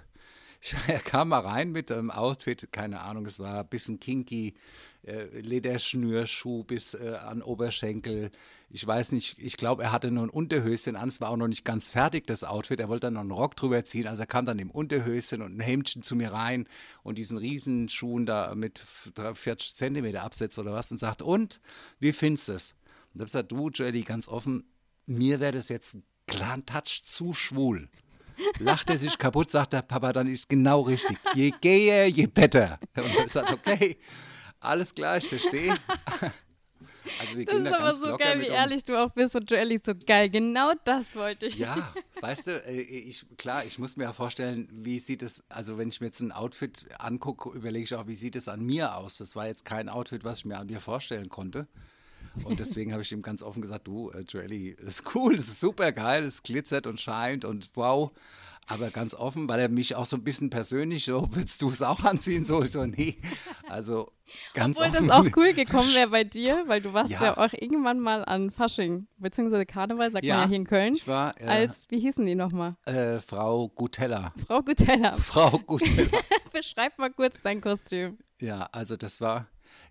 [SPEAKER 2] er kam mal rein mit einem Outfit, keine Ahnung, es war ein bisschen kinky, äh, Lederschnürschuh bis äh, an Oberschenkel. Ich weiß nicht, ich glaube, er hatte nur ein Unterhöschen an, es war auch noch nicht ganz fertig, das Outfit. Er wollte dann noch einen Rock drüber ziehen, also er kam dann im Unterhöschen und ein Hemdchen zu mir rein und diesen Riesenschuhen da mit 40 Zentimeter Absatz oder was und sagt, und, wie findest du es? Und habe gesagt, du, Joelly, ganz offen, mir wäre das jetzt ein kleinen Touch zu schwul. Lacht er sich kaputt, sagt der Papa, dann ist genau richtig. Je gehe, je better. Und ich habe gesagt, okay, alles klar, ich verstehe.
[SPEAKER 3] Also das ist aber so geil, wie ehrlich du auch bist und Joelly so geil. Genau das wollte ich.
[SPEAKER 2] Ja, weißt du, äh, ich, klar, ich muss mir ja vorstellen, wie sieht es, also wenn ich mir jetzt ein Outfit angucke, überlege ich auch, wie sieht es an mir aus. Das war jetzt kein Outfit, was ich mir an mir vorstellen konnte. Und deswegen habe ich ihm ganz offen gesagt, du, äh, Joelly, ist cool, es ist super geil, es glitzert und scheint und wow. Aber ganz offen, weil er mich auch so ein bisschen persönlich so, willst du es auch anziehen? So, so, nee. Also ganz
[SPEAKER 3] Obwohl
[SPEAKER 2] offen.
[SPEAKER 3] das auch cool gekommen wäre bei dir, weil du warst ja. ja. auch irgendwann mal an Fasching, beziehungsweise Karneval, sagt ja, man ja hier in Köln.
[SPEAKER 2] Ich war, äh,
[SPEAKER 3] als, wie hießen die nochmal?
[SPEAKER 2] Äh, Frau Gutella.
[SPEAKER 3] Frau Gutella.
[SPEAKER 2] Frau Gutella.
[SPEAKER 3] Beschreib mal kurz dein Kostüm.
[SPEAKER 2] Ja, also das war,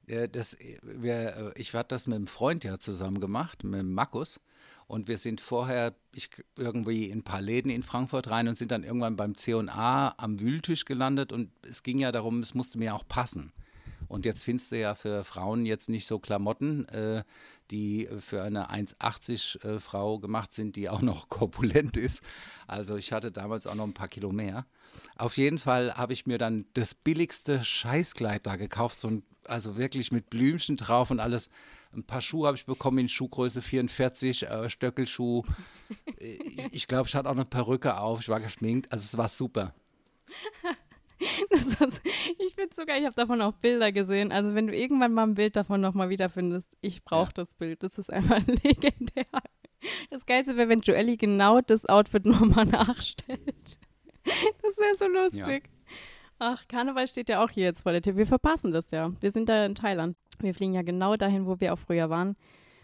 [SPEAKER 2] das, wir, äh, ich hatte das mit einem Freund ja zusammen gemacht, mit Markus. Und wir sind vorher ich, irgendwie in ein paar Läden in Frankfurt rein und sind dann irgendwann beim C&A am Wühltisch gelandet. Und es ging ja darum, es musste mir auch passen. Und jetzt findest du ja für Frauen jetzt nicht so Klamotten, äh, die für eine 1,80 äh, Frau gemacht sind, die auch noch korpulent ist. Also ich hatte damals auch noch ein paar Kilo mehr. Auf jeden Fall habe ich mir dann das billigste Scheißkleid da gekauft, so ein, also wirklich mit Blümchen drauf und alles. Ein paar Schuhe habe ich bekommen in Schuhgröße 44, äh, Stöckelschuh. ich, ich glaube, ich hatte auch eine Perücke auf, ich war geschminkt. Also es war super.
[SPEAKER 3] Ist, ich finde sogar, ich habe davon auch Bilder gesehen. Also wenn du irgendwann mal ein Bild davon nochmal wiederfindest, ich brauche ja. das Bild. Das ist einfach legendär. Das Geilste wäre, wenn Joelly genau das Outfit nochmal nachstellt. Das wäre so lustig. Ja. Ach, Karneval steht ja auch hier jetzt vor der Tür. Wir verpassen das ja. Wir sind da in Thailand. Wir fliegen ja genau dahin, wo wir auch früher waren.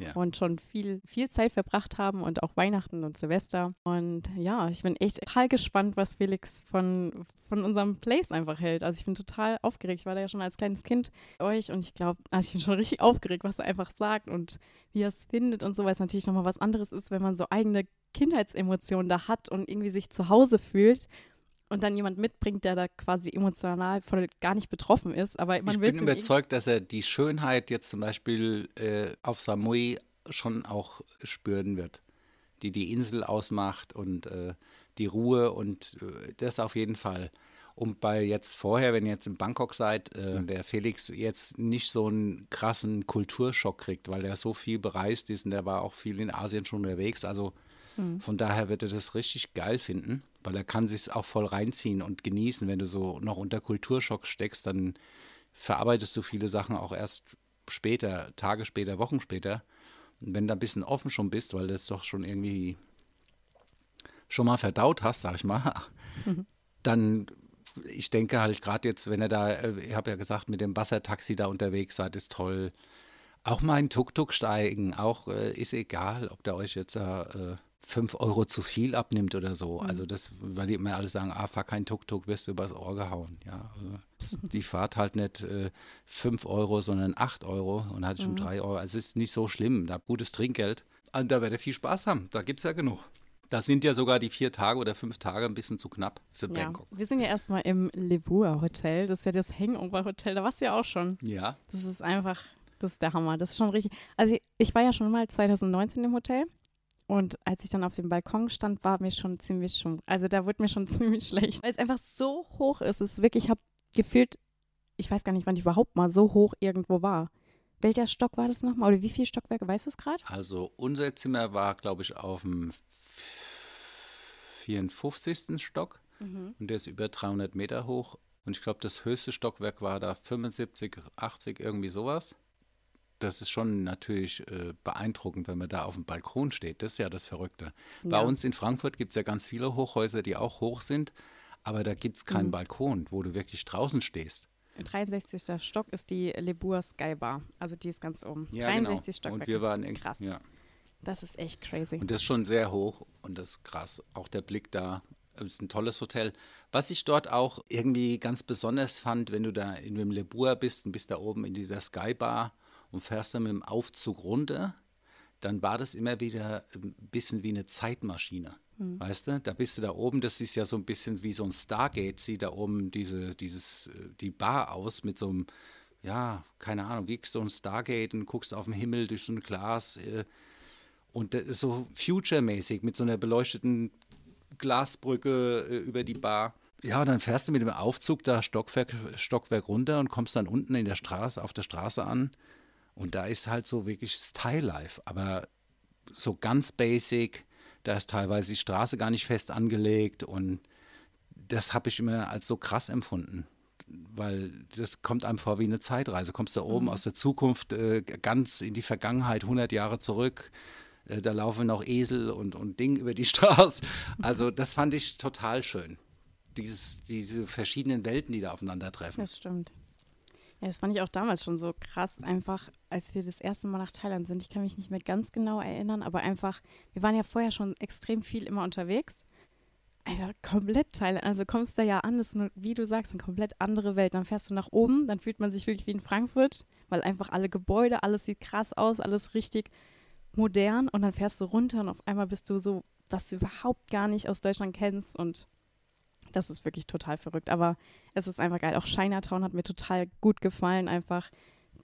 [SPEAKER 3] Ja. Und schon viel, viel Zeit verbracht haben und auch Weihnachten und Silvester. Und ja, ich bin echt total gespannt, was Felix von, von unserem Place einfach hält. Also ich bin total aufgeregt. Ich war da ja schon als kleines Kind bei euch und ich glaube, also ich bin schon richtig aufgeregt, was er einfach sagt und wie er es findet und so, weil es natürlich nochmal was anderes ist, wenn man so eigene Kindheitsemotionen da hat und irgendwie sich zu Hause fühlt und dann jemand mitbringt, der da quasi emotional voll gar nicht betroffen ist. Aber man
[SPEAKER 2] ich bin überzeugt, dass er die Schönheit jetzt zum Beispiel äh, auf Samui schon auch spüren wird, die die Insel ausmacht und äh, die Ruhe und äh, das auf jeden Fall. Und bei jetzt vorher, wenn ihr jetzt in Bangkok seid, äh, der Felix jetzt nicht so einen krassen Kulturschock kriegt, weil er so viel bereist ist und der war auch viel in Asien schon unterwegs. Also Mhm. Von daher wird er das richtig geil finden, weil er kann sich auch voll reinziehen und genießen. Wenn du so noch unter Kulturschock steckst, dann verarbeitest du viele Sachen auch erst später, Tage später, Wochen später. Und wenn du ein bisschen offen schon bist, weil du es doch schon irgendwie schon mal verdaut hast, sag ich mal, mhm. dann ich denke halt gerade jetzt, wenn er da, äh, ich habe ja gesagt, mit dem Wassertaxi da unterwegs seid, ist toll. Auch mal in Tuk-Tuk steigen, auch äh, ist egal, ob der euch jetzt äh, fünf Euro zu viel abnimmt oder so. Mhm. Also das, weil die immer alle sagen, ah, fahr kein Tuk-Tuk, wirst du übers Ohr gehauen. Ja, also die Fahrt halt nicht äh, fünf Euro, sondern acht Euro und hatte schon mhm. drei Euro. Also es ist nicht so schlimm, da gutes Trinkgeld. Und da werdet ihr viel Spaß haben, da gibt es ja genug. Da sind ja sogar die vier Tage oder fünf Tage ein bisschen zu knapp für ja. Bangkok.
[SPEAKER 3] Wir sind ja erstmal im Lebua Hotel. Das ist ja das Hangover Hotel. Da warst du ja auch schon.
[SPEAKER 2] Ja.
[SPEAKER 3] Das ist einfach, das ist der Hammer. Das ist schon richtig. Also ich, ich war ja schon mal 2019 im Hotel. Und als ich dann auf dem Balkon stand, war mir schon ziemlich schon, also da wurde mir schon ziemlich schlecht, weil es einfach so hoch ist. Es ist wirklich, ich habe gefühlt, ich weiß gar nicht, wann ich überhaupt mal so hoch irgendwo war. Welcher Stock war das nochmal? Oder wie viele Stockwerke, weißt du es gerade?
[SPEAKER 2] Also unser Zimmer war, glaube ich, auf dem 54. Stock mhm. und der ist über 300 Meter hoch. Und ich glaube, das höchste Stockwerk war da 75, 80, irgendwie sowas das ist schon natürlich äh, beeindruckend, wenn man da auf dem Balkon steht. Das ist ja das Verrückte. Ja. Bei uns in Frankfurt gibt es ja ganz viele Hochhäuser, die auch hoch sind, aber da gibt es keinen mhm. Balkon, wo du wirklich draußen stehst.
[SPEAKER 3] 63. Stock ist die Lebur Sky Bar. Also die ist ganz oben.
[SPEAKER 2] Ja, 63 genau. Stockwerke. Und wir waren in,
[SPEAKER 3] krass.
[SPEAKER 2] Ja.
[SPEAKER 3] Das ist echt crazy.
[SPEAKER 2] Und das ist schon sehr hoch und das ist krass. Auch der Blick da ist ein tolles Hotel. Was ich dort auch irgendwie ganz besonders fand, wenn du da in dem Lebur bist und bist da oben in dieser Sky Bar und fährst dann mit dem Aufzug runter, dann war das immer wieder ein bisschen wie eine Zeitmaschine. Mhm. Weißt du, da bist du da oben, das ist ja so ein bisschen wie so ein Stargate, sieht da oben diese, dieses, die Bar aus mit so einem ja, keine Ahnung, wie so ein Stargate und guckst auf den Himmel durch so ein Glas. Äh, und so future-mäßig mit so einer beleuchteten Glasbrücke äh, über die Bar. Ja, dann fährst du mit dem Aufzug da Stockwerk, Stockwerk runter und kommst dann unten in der Straße, auf der Straße an. Und da ist halt so wirklich Style-Life, aber so ganz basic. Da ist teilweise die Straße gar nicht fest angelegt und das habe ich immer als so krass empfunden weil das kommt einem vor wie eine Zeitreise. Kommst du oben mhm. aus der Zukunft äh, ganz in die Vergangenheit, 100 Jahre zurück. Äh, da laufen noch Esel und, und Ding über die Straße. Also das fand ich total schön. Dieses, diese verschiedenen Welten, die da aufeinandertreffen.
[SPEAKER 3] Das stimmt. Ja, das fand ich auch damals schon so krass, einfach als wir das erste Mal nach Thailand sind. Ich kann mich nicht mehr ganz genau erinnern, aber einfach, wir waren ja vorher schon extrem viel immer unterwegs einfach komplett Thailand. Also kommst da ja an, das ist nur, wie du sagst, eine komplett andere Welt. Dann fährst du nach oben, dann fühlt man sich wirklich wie in Frankfurt, weil einfach alle Gebäude, alles sieht krass aus, alles richtig modern. Und dann fährst du runter und auf einmal bist du so, was du überhaupt gar nicht aus Deutschland kennst. Und das ist wirklich total verrückt. Aber es ist einfach geil. Auch Chinatown hat mir total gut gefallen. Einfach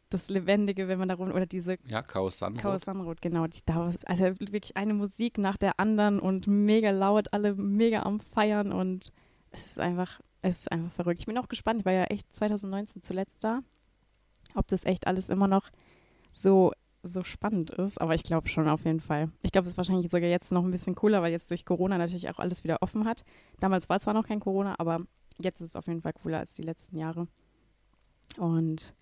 [SPEAKER 3] das Lebendige, wenn man da rum, oder diese
[SPEAKER 2] ja, Chaos Sunroad.
[SPEAKER 3] Chaos Sunroad, genau. Die, da war, also wirklich eine Musik nach der anderen und mega laut, alle mega am Feiern und es ist einfach, es ist einfach verrückt. Ich bin auch gespannt, ich war ja echt 2019 zuletzt da, ob das echt alles immer noch so, so spannend ist, aber ich glaube schon auf jeden Fall. Ich glaube, es ist wahrscheinlich sogar jetzt noch ein bisschen cooler, weil jetzt durch Corona natürlich auch alles wieder offen hat. Damals war zwar noch kein Corona, aber jetzt ist es auf jeden Fall cooler als die letzten Jahre. Und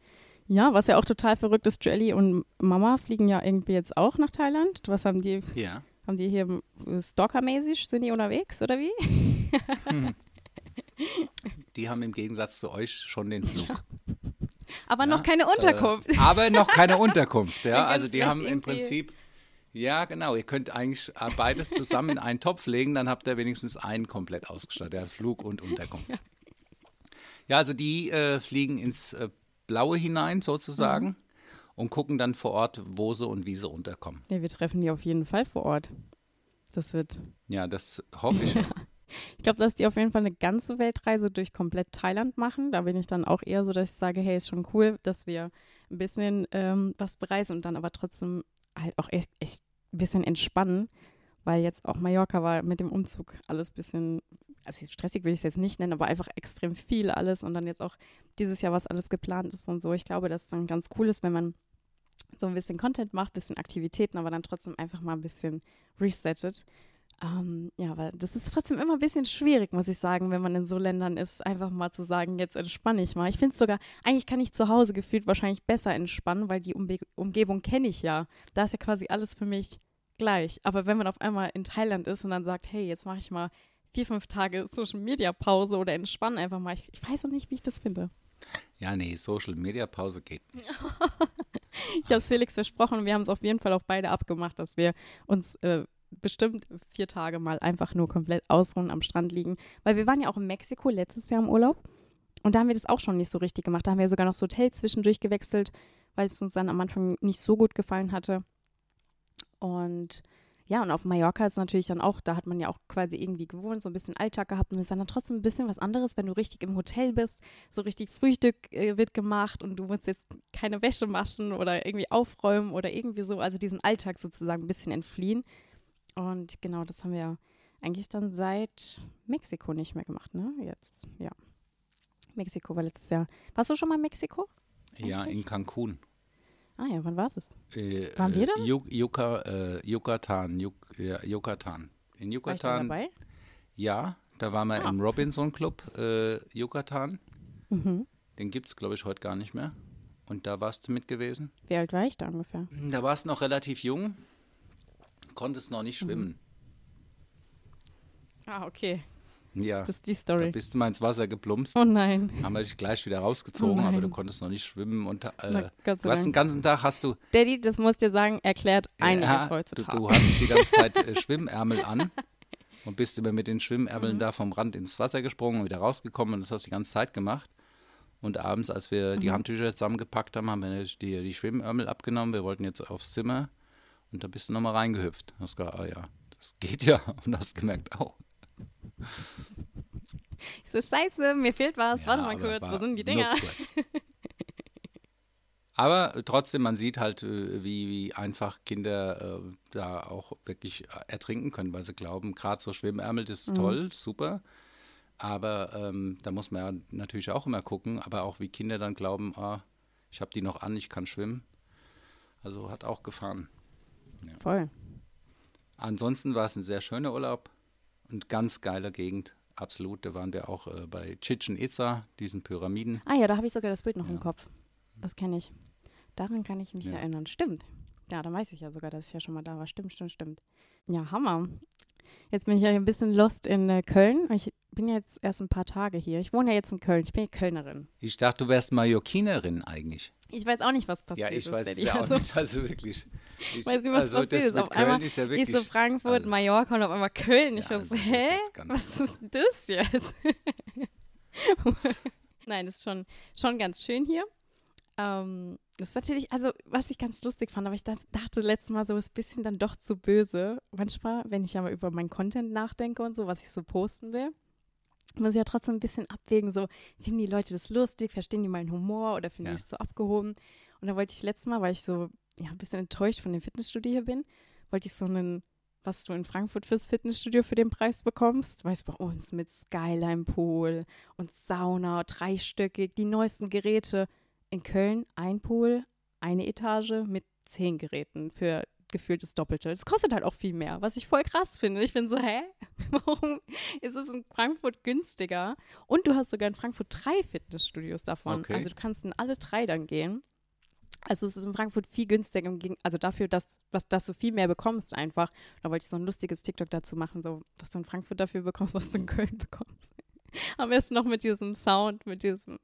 [SPEAKER 3] ja, was ja auch total verrückt ist, Jelly und Mama fliegen ja irgendwie jetzt auch nach Thailand. Was haben die?
[SPEAKER 2] Ja.
[SPEAKER 3] Haben die hier stalkermäßig, sind die unterwegs oder wie?
[SPEAKER 2] Die haben im Gegensatz zu euch schon den Flug. Ja.
[SPEAKER 3] Aber ja, noch keine Unterkunft.
[SPEAKER 2] Äh, aber noch keine Unterkunft, ja. Also die haben im Prinzip, ja genau, ihr könnt eigentlich beides zusammen in einen Topf legen, dann habt ihr wenigstens einen komplett ausgestattet, ja, Flug und Unterkunft. Ja, ja also die äh, fliegen ins äh, Blaue hinein sozusagen mhm. und gucken dann vor Ort, wo sie und wie sie unterkommen.
[SPEAKER 3] Ja, wir treffen die auf jeden Fall vor Ort. Das wird.
[SPEAKER 2] Ja, das hoffe ich.
[SPEAKER 3] ich glaube, dass die auf jeden Fall eine ganze Weltreise durch komplett Thailand machen. Da bin ich dann auch eher so, dass ich sage, hey, ist schon cool, dass wir ein bisschen ähm, was bereisen und dann aber trotzdem halt auch echt, echt ein bisschen entspannen, weil jetzt auch Mallorca war mit dem Umzug alles ein bisschen also stressig will ich es jetzt nicht nennen, aber einfach extrem viel alles und dann jetzt auch dieses Jahr, was alles geplant ist und so. Ich glaube, dass es dann ganz cool ist, wenn man so ein bisschen Content macht, ein bisschen Aktivitäten, aber dann trotzdem einfach mal ein bisschen resettet. Ähm, ja, aber das ist trotzdem immer ein bisschen schwierig, muss ich sagen, wenn man in so Ländern ist, einfach mal zu sagen, jetzt entspanne ich mal. Ich finde es sogar, eigentlich kann ich zu Hause gefühlt wahrscheinlich besser entspannen, weil die Umbe Umgebung kenne ich ja. Da ist ja quasi alles für mich gleich. Aber wenn man auf einmal in Thailand ist und dann sagt, hey, jetzt mache ich mal vier, fünf Tage Social Media Pause oder entspannen einfach mal. Ich, ich weiß auch nicht, wie ich das finde.
[SPEAKER 2] Ja, nee, Social Media Pause geht nicht.
[SPEAKER 3] ich habe es Felix versprochen und wir haben es auf jeden Fall auch beide abgemacht, dass wir uns äh, bestimmt vier Tage mal einfach nur komplett ausruhen, am Strand liegen. Weil wir waren ja auch in Mexiko letztes Jahr im Urlaub und da haben wir das auch schon nicht so richtig gemacht. Da haben wir sogar noch das Hotel zwischendurch gewechselt, weil es uns dann am Anfang nicht so gut gefallen hatte. Und ja, und auf Mallorca ist natürlich dann auch, da hat man ja auch quasi irgendwie gewohnt, so ein bisschen Alltag gehabt und ist dann, dann trotzdem ein bisschen was anderes, wenn du richtig im Hotel bist, so richtig Frühstück äh, wird gemacht und du musst jetzt keine Wäsche waschen oder irgendwie aufräumen oder irgendwie so, also diesen Alltag sozusagen ein bisschen entfliehen. Und genau, das haben wir eigentlich dann seit Mexiko nicht mehr gemacht, ne? Jetzt, ja. Mexiko war letztes Jahr. Warst du schon mal in Mexiko?
[SPEAKER 2] Eigentlich? Ja, in Cancun.
[SPEAKER 3] Ah ja, wann war es?
[SPEAKER 2] Äh, Waren wir da? Yuka, äh, Yucatan, ja, Yucatan. In Yucatan. War ich da dabei? Ja, da waren wir ah. im Robinson Club äh, Yucatan. Mhm. Den gibt es, glaube ich, heute gar nicht mehr. Und da warst du mit gewesen?
[SPEAKER 3] Wie alt war ich da ungefähr?
[SPEAKER 2] Da warst du noch relativ jung, konntest noch nicht mhm. schwimmen. Mhm.
[SPEAKER 3] Ah, okay.
[SPEAKER 2] Ja.
[SPEAKER 3] Das ist die Story.
[SPEAKER 2] Da bist du mal ins Wasser geplumpst.
[SPEAKER 3] Oh nein.
[SPEAKER 2] Haben wir dich gleich wieder rausgezogen, oh aber du konntest noch nicht schwimmen. Und äh, Na, du hast den ganzen Tag hast du.
[SPEAKER 3] Daddy, das musst dir sagen, erklärt einiges ja, heutzutage.
[SPEAKER 2] Du, du hast die ganze Zeit äh, Schwimmärmel an und bist immer mit den Schwimmärmeln mhm. da vom Rand ins Wasser gesprungen und wieder rausgekommen und das hast du die ganze Zeit gemacht. Und abends, als wir mhm. die Handtücher zusammengepackt haben, haben wir die, die Schwimmärmel abgenommen. Wir wollten jetzt aufs Zimmer und da bist du nochmal reingehüpft. Hast gesagt, ah ja, das geht ja. Und hast gemerkt, oh,
[SPEAKER 3] ich so, scheiße, mir fehlt was. Ja, Warte mal kurz, wo sind die Dinger?
[SPEAKER 2] Aber trotzdem, man sieht halt, äh, wie, wie einfach Kinder äh, da auch wirklich äh, ertrinken können, weil sie glauben, gerade so Schwimmärmel, das ist
[SPEAKER 3] Mhm.
[SPEAKER 2] toll, super. Aber ähm, da muss man ja natürlich auch immer gucken, aber auch wie Kinder dann glauben, ah, ich habe die noch an, ich kann schwimmen. Also hat auch Gefahren.
[SPEAKER 3] Voll.
[SPEAKER 2] Ansonsten war es ein sehr schöner Urlaub und ganz geile Gegend. Absolut. Da waren wir auch äh, bei Chichen Itza, diesen Pyramiden.
[SPEAKER 3] Ah ja, da habe ich sogar das Bild noch
[SPEAKER 2] Ja.
[SPEAKER 3] im Kopf. Das kenne ich. Daran kann ich mich
[SPEAKER 2] Ja.
[SPEAKER 3] erinnern. Stimmt. Ja, dann weiß ich ja sogar, dass ich ja schon mal da war. Stimmt, stimmt, stimmt. Ja, Hammer. Jetzt bin ich ja ein bisschen lost in äh, Köln. Ich bin jetzt erst ein paar Tage hier. Ich wohne ja jetzt in Köln. Ich bin ja Kölnerin.
[SPEAKER 2] Ich dachte, du wärst Mallorquinerin eigentlich.
[SPEAKER 3] Ich weiß auch nicht, was passiert
[SPEAKER 2] ja, ich
[SPEAKER 3] ist.
[SPEAKER 2] weiß es ja auch
[SPEAKER 3] also,
[SPEAKER 2] nicht. Also wirklich. Ich
[SPEAKER 3] weiß nicht, was
[SPEAKER 2] also
[SPEAKER 3] passiert ist. Auf
[SPEAKER 2] Köln
[SPEAKER 3] einmal
[SPEAKER 2] ist ja
[SPEAKER 3] Ich
[SPEAKER 2] wirklich.
[SPEAKER 3] so Frankfurt,
[SPEAKER 2] also-
[SPEAKER 3] Mallorca und auf einmal Köln. Ich
[SPEAKER 2] Ja, also
[SPEAKER 3] so,
[SPEAKER 2] ist
[SPEAKER 3] hä? Was ist das jetzt? Nein, das ist schon, schon ganz schön hier. Ähm, das ist natürlich, also was ich ganz lustig fand, aber ich dacht- dachte letztes Mal so, ist ein bisschen dann doch zu böse. Manchmal, wenn ich aber über meinen Content nachdenke und so, was ich so posten will, muss ich ja trotzdem ein bisschen abwägen, so, finden die Leute das lustig, verstehen die meinen Humor oder finden
[SPEAKER 2] Ja.
[SPEAKER 3] die es so abgehoben? Und da wollte ich letztes Mal, weil ich so, ja, ein bisschen enttäuscht von dem Fitnessstudio hier bin, wollte ich so einen, was du in Frankfurt fürs Fitnessstudio für den Preis bekommst, weißt bei uns mit Skyline Pool und Sauna, dreistöckig, die neuesten Geräte. In Köln ein Pool, eine Etage mit zehn Geräten für gefühlt das Doppelte. Das kostet halt auch viel mehr, was ich voll krass finde. Ich bin so, hä? Warum ist es in Frankfurt günstiger? Und du hast sogar in Frankfurt drei Fitnessstudios davon.
[SPEAKER 2] Okay.
[SPEAKER 3] Also du kannst in alle drei dann gehen. Also es ist in Frankfurt viel günstiger, also dafür, dass, was, dass du viel mehr bekommst einfach. Da wollte ich so ein lustiges TikTok dazu machen, so was du in Frankfurt dafür bekommst, was du in Köln bekommst. Am besten noch mit diesem Sound, mit diesem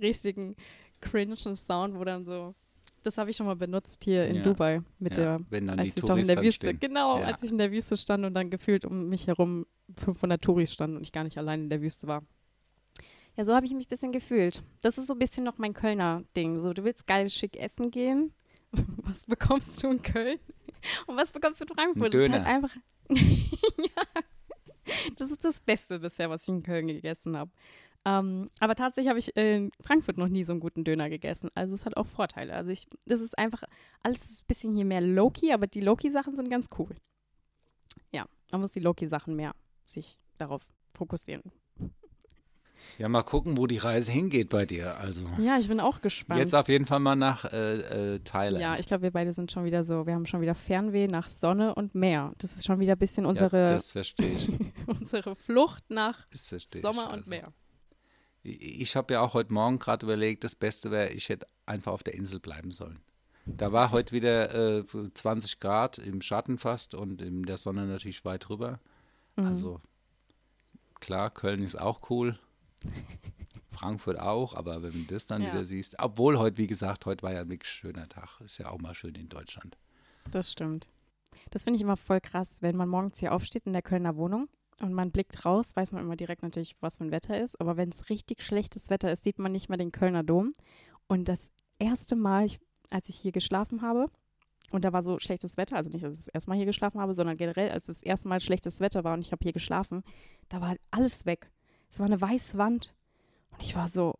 [SPEAKER 3] richtigen cringen Sound, wo dann so, das habe ich schon mal benutzt hier in
[SPEAKER 2] Ja.
[SPEAKER 3] Dubai mit
[SPEAKER 2] ja,
[SPEAKER 3] der,
[SPEAKER 2] wenn dann die
[SPEAKER 3] als ich doch in der Wüste,
[SPEAKER 2] stehen.
[SPEAKER 3] genau,
[SPEAKER 2] Ja.
[SPEAKER 3] als ich in der Wüste stand und dann gefühlt um mich herum 500 Touris standen und ich gar nicht allein in der Wüste war. Ja, so habe ich mich ein bisschen gefühlt. Das ist so ein bisschen noch mein Kölner Ding. So, du willst geil schick essen gehen. Was bekommst du in Köln? Und was bekommst du in Frankfurt? Das ist
[SPEAKER 2] Döner.
[SPEAKER 3] halt einfach. ja. Das ist das Beste bisher, was ich in Köln gegessen habe. Ähm, aber tatsächlich habe ich in Frankfurt noch nie so einen guten Döner gegessen. Also es hat auch Vorteile. Also ich, das ist einfach alles ein bisschen hier mehr Loki, aber die Loki-Sachen sind ganz cool. Ja, man muss die Loki-Sachen mehr sich darauf fokussieren.
[SPEAKER 2] Ja, mal gucken, wo die Reise hingeht bei dir. Also
[SPEAKER 3] Ja, ich bin auch gespannt.
[SPEAKER 2] jetzt auf jeden Fall mal nach äh, äh, Thailand.
[SPEAKER 3] ja, ich glaube, wir beide sind schon wieder so, wir haben schon wieder Fernweh nach Sonne und Meer. Das ist schon wieder ein bisschen
[SPEAKER 2] Ja,
[SPEAKER 3] unsere,
[SPEAKER 2] ich.
[SPEAKER 3] unsere Flucht nach Sommer und
[SPEAKER 2] also.
[SPEAKER 3] Meer.
[SPEAKER 2] Ich habe ja auch heute Morgen gerade überlegt, das Beste wäre, ich hätte einfach auf der Insel bleiben sollen. Da war heute wieder äh, 20 Grad im Schatten fast und in der Sonne natürlich weit drüber.
[SPEAKER 3] Mhm.
[SPEAKER 2] Also klar, Köln ist auch cool. Frankfurt auch, aber wenn du das dann
[SPEAKER 3] Ja.
[SPEAKER 2] wieder siehst, obwohl heute, wie gesagt, heute war ja ein wirklich schöner Tag. Ist ja auch mal schön in Deutschland.
[SPEAKER 3] Das stimmt. Das finde ich immer voll krass, wenn man morgens hier aufsteht in der Kölner Wohnung und man blickt raus, weiß man immer direkt natürlich, was für ein Wetter ist. Aber wenn es richtig schlechtes Wetter ist, sieht man nicht mal den Kölner Dom. Und das erste Mal, ich, als ich hier geschlafen habe, und da war so schlechtes Wetter, also nicht, dass ich das erste Mal hier geschlafen habe, sondern generell, als das erste Mal schlechtes Wetter war und ich habe hier geschlafen, da war halt alles weg. Es war eine weiße Wand. Und ich war so,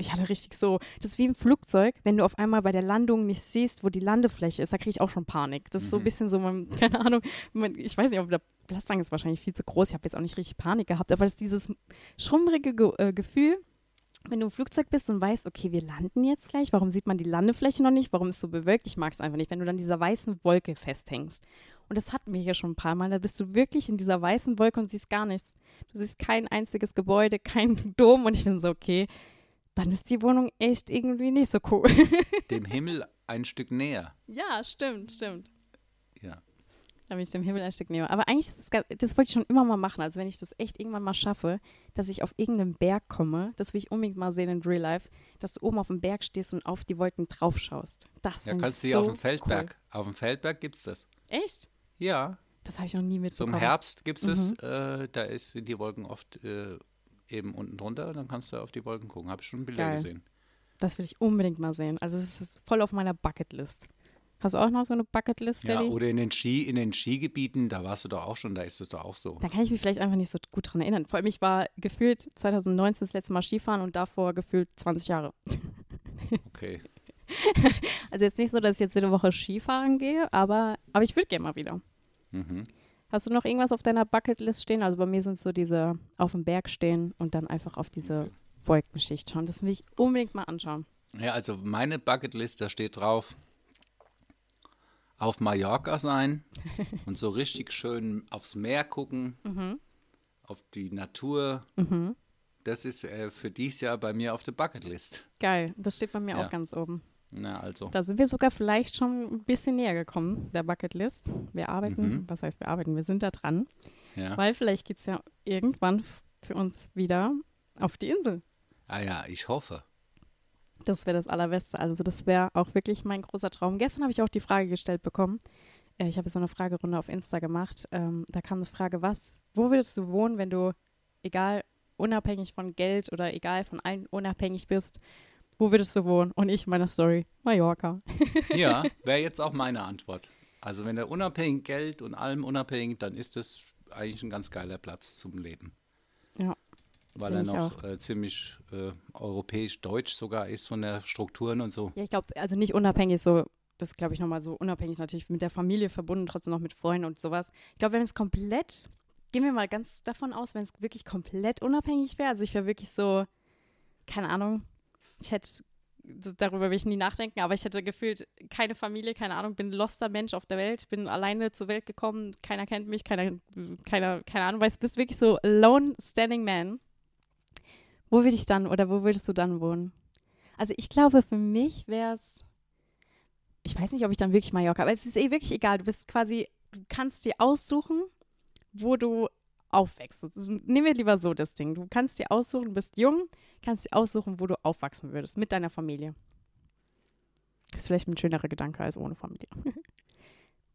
[SPEAKER 3] ich hatte richtig so, das ist wie im Flugzeug, wenn du auf einmal bei der Landung nicht siehst, wo die Landefläche ist, da kriege ich auch schon Panik. Das ist so ein
[SPEAKER 2] Mhm.
[SPEAKER 3] bisschen so, man, keine Ahnung, man, ich weiß nicht, ob der Lastwagen ist wahrscheinlich viel zu groß, ich habe jetzt auch nicht richtig Panik gehabt, aber das ist dieses schrummrige Ge äh, Gefühl, wenn du im Flugzeug bist und weißt, okay, wir landen jetzt gleich, warum sieht man die Landefläche noch nicht, warum ist es so bewölkt, ich mag es einfach nicht, wenn du dann dieser weißen Wolke festhängst. Und das hatten wir hier schon ein paar Mal, da bist du wirklich in dieser weißen Wolke und siehst gar nichts. Du siehst kein einziges Gebäude, kein Dom und ich bin so, okay, dann ist die Wohnung echt irgendwie nicht so cool.
[SPEAKER 2] Dem Himmel ein Stück näher.
[SPEAKER 3] ja, stimmt, stimmt.
[SPEAKER 2] Ja.
[SPEAKER 3] Da bin ich dem Himmel ein Stück näher. Aber eigentlich ist das, das wollte ich schon immer mal machen. Also wenn ich das echt irgendwann mal schaffe, dass ich auf irgendeinen Berg komme, das will ich unbedingt mal sehen in Real Life, dass du oben auf dem Berg stehst und auf die Wolken drauf schaust. Das
[SPEAKER 2] Ja, kannst du hier
[SPEAKER 3] so
[SPEAKER 2] auf dem Feldberg. Auf dem Feldberg gibt es das.
[SPEAKER 3] Cool. Echt?
[SPEAKER 2] Ja,
[SPEAKER 3] Das habe ich noch nie
[SPEAKER 2] so
[SPEAKER 3] mitbekommen.
[SPEAKER 2] im Herbst gibt es
[SPEAKER 3] Mhm.
[SPEAKER 2] das. Äh, da ist, sind die Wolken oft äh, eben unten drunter. Dann kannst du auf die Wolken gucken. Habe ich schon Bilder
[SPEAKER 3] Geil.
[SPEAKER 2] gesehen.
[SPEAKER 3] Das will ich unbedingt mal sehen. Also es ist voll auf meiner Bucketlist. Hast du auch noch so eine Bucketlist,
[SPEAKER 2] Ja, oder in den, Ski, in den Skigebieten, da warst du doch auch schon, da ist es doch auch so.
[SPEAKER 3] Da kann ich mich vielleicht einfach nicht so gut dran erinnern. Vor allem, ich war gefühlt 2019 das letzte Mal Skifahren und davor gefühlt 20 Jahre.
[SPEAKER 2] Okay.
[SPEAKER 3] also jetzt nicht so, dass ich jetzt jede Woche Skifahren gehe, aber, aber ich würde gerne mal wieder.
[SPEAKER 2] Mhm.
[SPEAKER 3] Hast du noch irgendwas auf deiner Bucketlist stehen? Also bei mir sind so diese auf dem Berg stehen und dann einfach auf diese. Wolkenschicht schauen. Das will ich unbedingt mal anschauen.
[SPEAKER 2] Ja, also meine Bucketlist, da steht drauf, auf Mallorca sein und so richtig schön aufs Meer gucken, auf die Natur. Das ist äh, für dieses Jahr bei mir auf der Bucketlist.
[SPEAKER 3] Geil, das steht bei mir
[SPEAKER 2] Ja.
[SPEAKER 3] auch ganz oben.
[SPEAKER 2] Na, also.
[SPEAKER 3] Da sind wir sogar vielleicht schon ein bisschen näher gekommen, der Bucketlist. Wir arbeiten,
[SPEAKER 2] Mhm.
[SPEAKER 3] was heißt wir arbeiten? Wir sind da dran,
[SPEAKER 2] Ja.
[SPEAKER 3] weil vielleicht geht es ja irgendwann für uns wieder auf die Insel.
[SPEAKER 2] Ah ja, ich hoffe.
[SPEAKER 3] Das wäre das Allerbeste. Also das wäre auch wirklich mein großer Traum. Gestern habe ich auch die Frage gestellt bekommen. Äh, Ich habe so eine Fragerunde auf Insta gemacht. Ähm, da kam eine Frage, was, wo würdest du wohnen, wenn du, egal, unabhängig von Geld oder egal von allen unabhängig bist, wo würdest du wohnen? Und ich meine Story, Mallorca.
[SPEAKER 2] Ja, wäre jetzt auch meine Antwort. Also wenn er unabhängig Geld und allem unabhängig, dann ist das eigentlich ein ganz geiler Platz zum Leben.
[SPEAKER 3] Ja.
[SPEAKER 2] Weil er noch äh, ziemlich äh, europäisch-deutsch sogar ist von der Strukturen und so.
[SPEAKER 3] Ja, ich glaube, also nicht unabhängig so, das glaube ich nochmal so unabhängig natürlich mit der Familie verbunden, trotzdem noch mit Freunden und sowas. Ich glaube, wenn es komplett, gehen wir mal ganz davon aus, wenn es wirklich komplett unabhängig wäre, also ich wäre wirklich so, keine Ahnung, ich hätte, darüber will ich nie nachdenken, aber ich hätte gefühlt keine Familie, keine Ahnung, bin ein loster Mensch auf der Welt, bin alleine zur Welt gekommen, keiner kennt mich, keiner, keiner, keine Ahnung, weißt, bist wirklich so lone standing man. Wo würde ich dann oder wo würdest du dann wohnen? Also ich glaube, für mich wäre es, ich weiß nicht, ob ich dann wirklich Mallorca, aber es ist eh wirklich egal. Du bist quasi, du kannst dir aussuchen, wo du aufwächst. Ist, nehmen wir lieber so das Ding. Du kannst dir aussuchen, du bist jung, kannst dir aussuchen, wo du aufwachsen würdest, mit deiner Familie. Das ist vielleicht ein schönerer Gedanke als ohne Familie.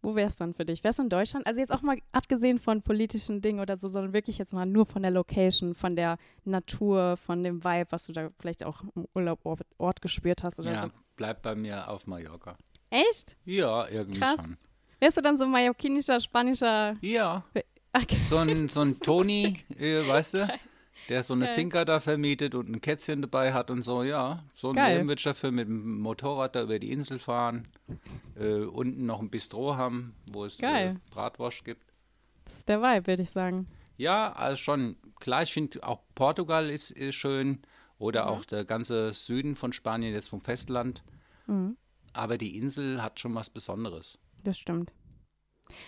[SPEAKER 3] wo wäre es dann für dich? Wär's in Deutschland? Also jetzt auch mal abgesehen von politischen Dingen oder so, sondern wirklich jetzt mal nur von der Location, von der Natur, von dem Vibe, was du da vielleicht auch im Urlaub Ort, Ort gespürt hast oder
[SPEAKER 2] Ja,
[SPEAKER 3] so.
[SPEAKER 2] bleibt bei mir auf Mallorca.
[SPEAKER 3] Echt?
[SPEAKER 2] Ja, irgendwie
[SPEAKER 3] Krass.
[SPEAKER 2] schon.
[SPEAKER 3] Wärst du dann so mallorquinischer, spanischer?
[SPEAKER 2] Ja,
[SPEAKER 3] Okay.
[SPEAKER 2] so ein, so ein Toni, äh, weißt du, der so eine
[SPEAKER 3] Geil.
[SPEAKER 2] Finca da vermietet und ein Kätzchen dabei hat und so, ja. So ein dafür mit dem Motorrad da über die Insel fahren, äh, unten noch ein Bistro haben, wo es äh. Bratwurst gibt.
[SPEAKER 3] Das ist der Vibe, würde ich sagen.
[SPEAKER 2] Ja, also schon, klar, ich finde auch Portugal ist, ist schön oder
[SPEAKER 3] Mhm.
[SPEAKER 2] auch der ganze Süden von Spanien, jetzt vom Festland.
[SPEAKER 3] Mhm.
[SPEAKER 2] Aber die Insel hat schon was Besonderes.
[SPEAKER 3] Das stimmt.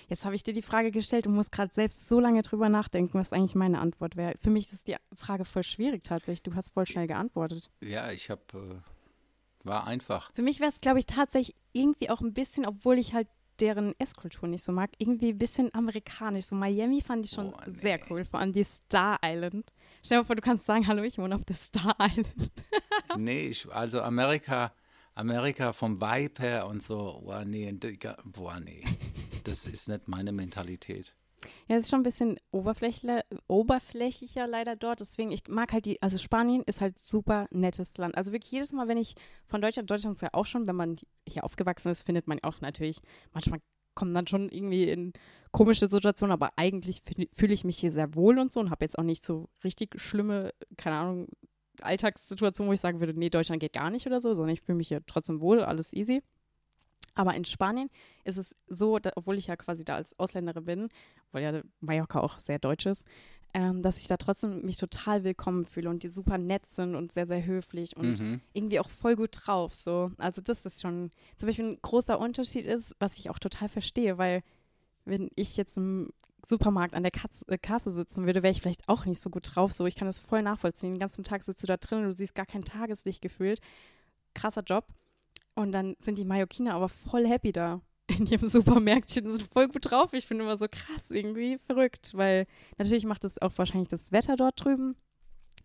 [SPEAKER 3] Jetzt habe ich dir die Frage gestellt und muss gerade selbst so lange drüber nachdenken, was eigentlich meine Antwort wäre. Für mich ist die Frage voll schwierig tatsächlich. Du hast voll schnell geantwortet.
[SPEAKER 2] Ja, ich habe, äh, war einfach.
[SPEAKER 3] Für mich wäre es, glaube ich, tatsächlich irgendwie auch ein bisschen, obwohl ich halt deren Esskultur nicht so mag, irgendwie ein bisschen amerikanisch. So Miami fand ich schon
[SPEAKER 2] Oh, nee.
[SPEAKER 3] sehr cool, vor allem die Star Island. Stell dir mal vor, du kannst sagen, hallo, ich wohne auf der Star Island.
[SPEAKER 2] nee, ich, also Amerika, Amerika vom Vibe her und so, boah, nee, boah, nee. Das ist nicht meine Mentalität.
[SPEAKER 3] Ja, es ist schon ein bisschen oberflächlicher, oberflächlicher leider dort. Deswegen, ich mag halt die, also Spanien ist halt super nettes Land. Also wirklich jedes Mal, wenn ich von Deutschland, Deutschland ist ja auch schon, wenn man hier aufgewachsen ist, findet man auch natürlich, manchmal kommen dann schon irgendwie in komische Situationen, aber eigentlich fühl- fühle ich mich hier sehr wohl und so und habe jetzt auch nicht so richtig schlimme, keine Ahnung, Alltagssituationen, wo ich sagen würde, nee, Deutschland geht gar nicht oder so, sondern ich fühle mich hier trotzdem wohl, alles easy. Aber in Spanien ist es so, da, obwohl ich ja quasi da als Ausländerin bin, weil ja Mallorca auch sehr deutsch ist, ähm, dass ich da trotzdem mich total willkommen fühle und die super nett sind und sehr, sehr höflich und
[SPEAKER 2] Mhm.
[SPEAKER 3] irgendwie auch voll gut drauf. So. Also das ist schon zum Beispiel ein großer Unterschied ist, was ich auch total verstehe, weil wenn ich jetzt im Supermarkt an der Katz, äh, Kasse sitzen würde, wäre ich vielleicht auch nicht so gut drauf. So, ich kann das voll nachvollziehen. Den ganzen Tag sitzt du da drin und du siehst gar kein Tageslicht gefühlt. Krasser Job. Und dann sind die Mallorquiner aber voll happy da in ihrem Supermärktchen sind voll gut drauf. Ich finde immer so krass, irgendwie verrückt, weil natürlich macht es auch wahrscheinlich das Wetter dort drüben,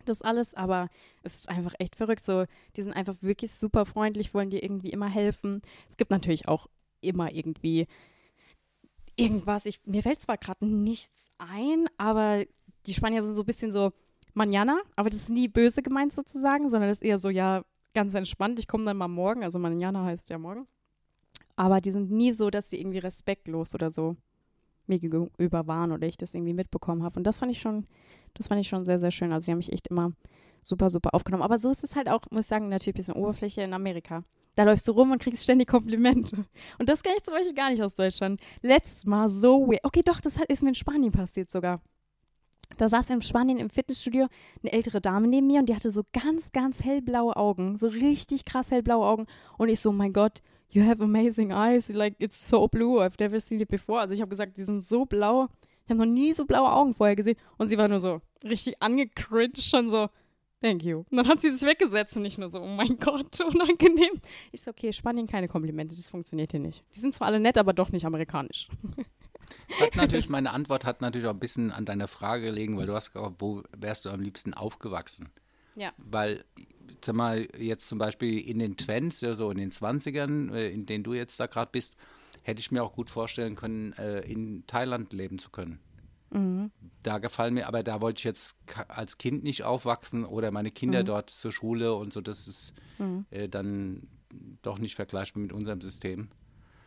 [SPEAKER 3] das alles, aber es ist einfach echt verrückt. So, die sind einfach wirklich super freundlich, wollen dir irgendwie immer helfen. Es gibt natürlich auch immer irgendwie irgendwas. Ich, mir fällt zwar gerade nichts ein, aber die Spanier sind so ein bisschen so manana, aber das ist nie böse gemeint sozusagen, sondern das ist eher so, ja, ganz entspannt. Ich komme dann mal morgen, also manana heißt ja morgen. Aber die sind nie so, dass die irgendwie respektlos oder so mir gegenüber waren oder ich das irgendwie mitbekommen habe. Und das fand ich schon, das fand ich schon sehr, sehr schön. Also sie haben mich echt immer super, super aufgenommen. Aber so ist es halt auch, muss ich sagen, natürlich ein bisschen Oberfläche in Amerika. Da läufst du rum und kriegst ständig Komplimente. Und das kann ich zum Beispiel gar nicht aus Deutschland. Letztes Mal so weird. Okay, doch, das ist mir in Spanien passiert sogar. Da saß in Spanien im Fitnessstudio eine ältere Dame neben mir und die hatte so ganz, ganz hellblaue Augen. So richtig krass hellblaue Augen. Und ich so, mein Gott, you have amazing eyes. Like, it's so blue. I've never seen it before. Also ich habe gesagt, die sind so blau. Ich habe noch nie so blaue Augen vorher gesehen. Und sie war nur so richtig angecringed, schon so, thank you. Und dann hat sie sich weggesetzt und ich nur so, oh mein Gott, unangenehm. Ich so, okay, Spanien keine Komplimente, das funktioniert hier nicht. Die sind zwar alle nett, aber doch nicht amerikanisch.
[SPEAKER 2] Hat natürlich, meine Antwort hat natürlich auch ein bisschen an deiner Frage gelegen, weil du hast gesagt, wo wärst du am liebsten aufgewachsen?
[SPEAKER 3] Ja.
[SPEAKER 2] Weil, sag mal, jetzt zum Beispiel in den Twents, so in den 20ern, äh, in denen du jetzt da gerade bist, hätte ich mir auch gut vorstellen können, äh, in Thailand leben zu können. Mhm. Da gefallen mir, aber da wollte ich jetzt als Kind nicht aufwachsen oder meine Kinder mhm. dort zur Schule und so, das ist mhm. äh, dann doch nicht vergleichbar mit unserem System.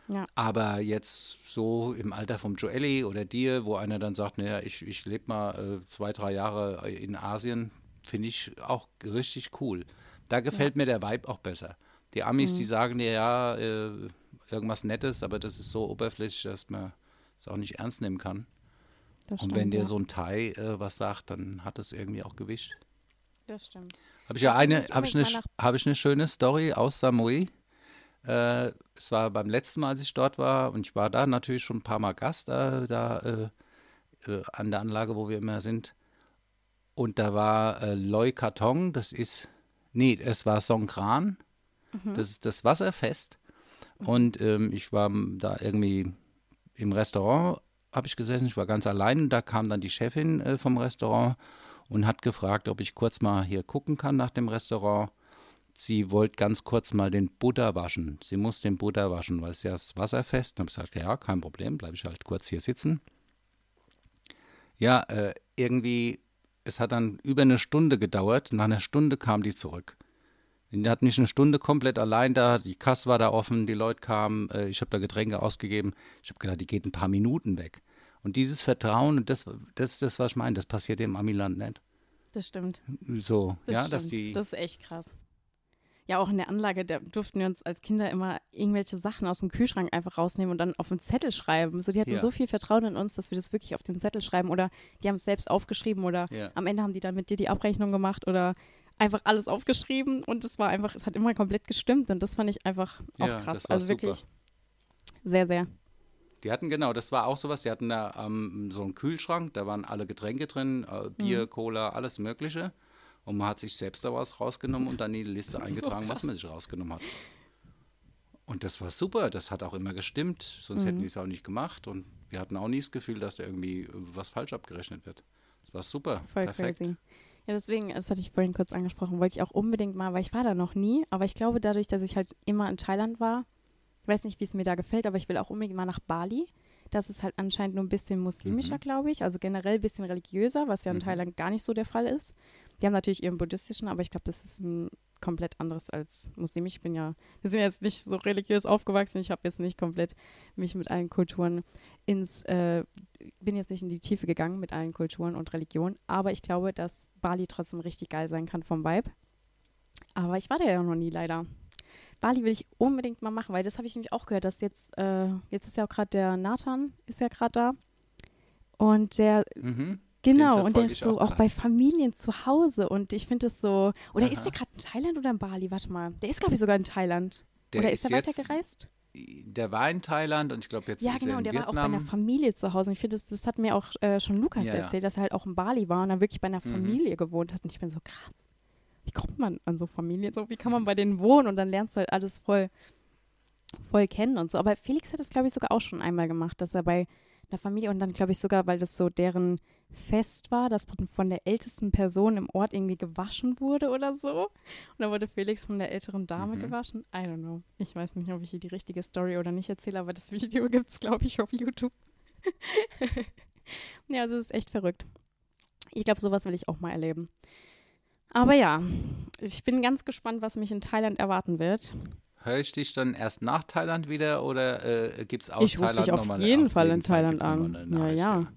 [SPEAKER 2] Ja. Aber jetzt so im Alter vom Joelli oder dir, wo einer dann sagt, naja, ich, ich lebe mal äh, zwei, drei Jahre in Asien, finde ich auch richtig cool. Da gefällt ja. mir der Vibe auch besser. Die Amis, mhm. die sagen dir ja äh, irgendwas Nettes, aber das ist so oberflächlich, dass man es auch nicht ernst nehmen kann. Das und wenn dir ja. so ein Thai äh, was sagt, dann hat es irgendwie auch Gewicht.
[SPEAKER 3] Das stimmt.
[SPEAKER 2] Habe ich ja eine, habe ich, eine, hab ich eine schöne Story aus Samui. Äh, es war beim letzten Mal, als ich dort war, und ich war da natürlich schon ein paar Mal Gast äh, da äh, äh, an der Anlage, wo wir immer sind. Und da war äh, Loi Karton, das ist, nee, es war Songkran, mhm. das ist das Wasserfest. Und ähm, ich war da irgendwie im Restaurant habe ich gesessen, ich war ganz allein. Da kam dann die Chefin äh, vom Restaurant und hat gefragt, ob ich kurz mal hier gucken kann nach dem Restaurant. Sie wollte ganz kurz mal den Buddha waschen. Sie muss den Buddha waschen, weil es ja das Wasserfest. Dann habe ich gesagt, ja, kein Problem, bleibe ich halt kurz hier sitzen. Ja, äh, irgendwie, es hat dann über eine Stunde gedauert. Nach einer Stunde kam die zurück. Die hat nicht eine Stunde komplett allein da, die Kasse war da offen, die Leute kamen, äh, ich habe da Getränke ausgegeben. Ich habe gedacht, die geht ein paar Minuten weg. Und dieses Vertrauen, das, das ist das, was ich meine, das passiert im Amiland nicht.
[SPEAKER 3] Das stimmt.
[SPEAKER 2] So,
[SPEAKER 3] das
[SPEAKER 2] ja,
[SPEAKER 3] stimmt.
[SPEAKER 2] dass die.
[SPEAKER 3] Das ist echt krass. Ja, auch in der Anlage, da durften wir uns als Kinder immer irgendwelche Sachen aus dem Kühlschrank einfach rausnehmen und dann auf einen Zettel schreiben. So, die hatten ja. so viel Vertrauen in uns, dass wir das wirklich auf den Zettel schreiben oder die haben es selbst aufgeschrieben oder ja. am Ende haben die dann mit dir die Abrechnung gemacht oder einfach alles aufgeschrieben und es war einfach, es hat immer komplett gestimmt und das fand ich einfach auch ja, krass. also super. wirklich sehr, sehr.
[SPEAKER 2] Die hatten genau, das war auch sowas, die hatten da ähm, so einen Kühlschrank, da waren alle Getränke drin, äh, Bier, mhm. Cola, alles Mögliche. Und man hat sich selbst da was rausgenommen und dann in die Liste eingetragen, so was man sich rausgenommen hat. Und das war super, das hat auch immer gestimmt, sonst mhm. hätten die es auch nicht gemacht. Und wir hatten auch nie das Gefühl, dass da irgendwie was falsch abgerechnet wird. Das war super. Voll perfekt. crazy.
[SPEAKER 3] Ja, deswegen, das hatte ich vorhin kurz angesprochen, wollte ich auch unbedingt mal, weil ich war da noch nie, aber ich glaube dadurch, dass ich halt immer in Thailand war, ich weiß nicht, wie es mir da gefällt, aber ich will auch unbedingt mal nach Bali. Das ist halt anscheinend nur ein bisschen muslimischer, mhm. glaube ich, also generell ein bisschen religiöser, was ja in mhm. Thailand gar nicht so der Fall ist. Die haben natürlich ihren buddhistischen, aber ich glaube, das ist ein komplett anderes als muslimisch. Ich bin ja, wir sind jetzt nicht so religiös aufgewachsen. Ich habe jetzt nicht komplett mich mit allen Kulturen ins, äh, bin jetzt nicht in die Tiefe gegangen mit allen Kulturen und Religionen, aber ich glaube, dass Bali trotzdem richtig geil sein kann vom Vibe. Aber ich war da ja noch nie leider. Bali will ich unbedingt mal machen, weil das habe ich nämlich auch gehört, dass jetzt, äh, jetzt ist ja auch gerade der Nathan, ist ja gerade da. Und der, mhm. Genau, und der ist so auch, auch bei Familien zu Hause und ich finde das so, oder Aha. ist der gerade in Thailand oder in Bali? Warte mal, der ist glaube ich sogar in Thailand. Der oder ist, ist der weitergereist?
[SPEAKER 2] der war in Thailand und ich glaube jetzt
[SPEAKER 3] ja,
[SPEAKER 2] ist
[SPEAKER 3] genau,
[SPEAKER 2] er in
[SPEAKER 3] der
[SPEAKER 2] Vietnam.
[SPEAKER 3] war auch bei einer Familie zu Hause. Und ich finde, das, das hat mir auch äh, schon Lukas ja, erzählt, ja. dass er halt auch in Bali war und dann wirklich bei einer mhm. Familie mhm. gewohnt hat. Und ich bin so krass. Wie kommt man an so Familien? So, wie kann man bei denen wohnen? Und dann lernst du halt alles voll, voll kennen und so. Aber Felix hat das, glaube ich, sogar auch schon einmal gemacht, dass er bei einer Familie und dann, glaube ich, sogar, weil das so deren Fest war, dass von der ältesten Person im Ort irgendwie gewaschen wurde oder so. Und dann wurde Felix von der älteren Dame mhm. gewaschen. I don't know. Ich weiß nicht, ob ich hier die richtige Story oder nicht erzähle, aber das Video gibt es, glaube ich, auf YouTube. ja, also es ist echt verrückt. Ich glaube, sowas will ich auch mal erleben. Aber ja, ich bin ganz gespannt, was mich in Thailand erwarten wird.
[SPEAKER 2] Höre ich dich dann erst nach Thailand wieder oder äh, gibt es aus ich Thailand
[SPEAKER 3] nochmal? Ich rufe dich auf jeden Fall in Thailand an. Ja, ja.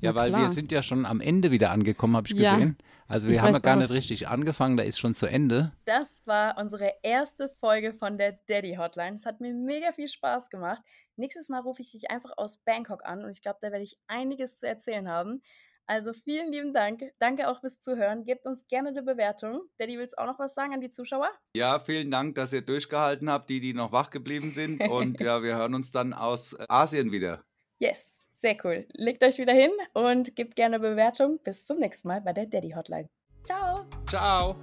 [SPEAKER 2] Ja, weil klar. wir sind ja schon am Ende wieder angekommen, habe ich gesehen. Also wir
[SPEAKER 3] Ich
[SPEAKER 2] haben ja gar
[SPEAKER 3] noch-
[SPEAKER 2] nicht richtig angefangen, da ist schon zu Ende.
[SPEAKER 3] Das war unsere erste Folge von der Daddy Hotline. Es hat mir mega viel Spaß gemacht. Nächstes Mal rufe ich dich einfach aus Bangkok an und ich glaube, da werde ich einiges zu erzählen haben. Also vielen lieben Dank. Danke auch fürs Zuhören. Gebt uns gerne eine Bewertung. Daddy, willst du auch noch was sagen an die Zuschauer?
[SPEAKER 2] Ja, vielen Dank, dass ihr durchgehalten habt, die, die noch wach geblieben sind. Und ja, wir hören uns dann aus Asien wieder.
[SPEAKER 3] Yes, sehr cool. Legt euch wieder hin und gebt gerne Bewertung. Bis zum nächsten Mal bei der Daddy Hotline. Ciao!
[SPEAKER 2] Ciao.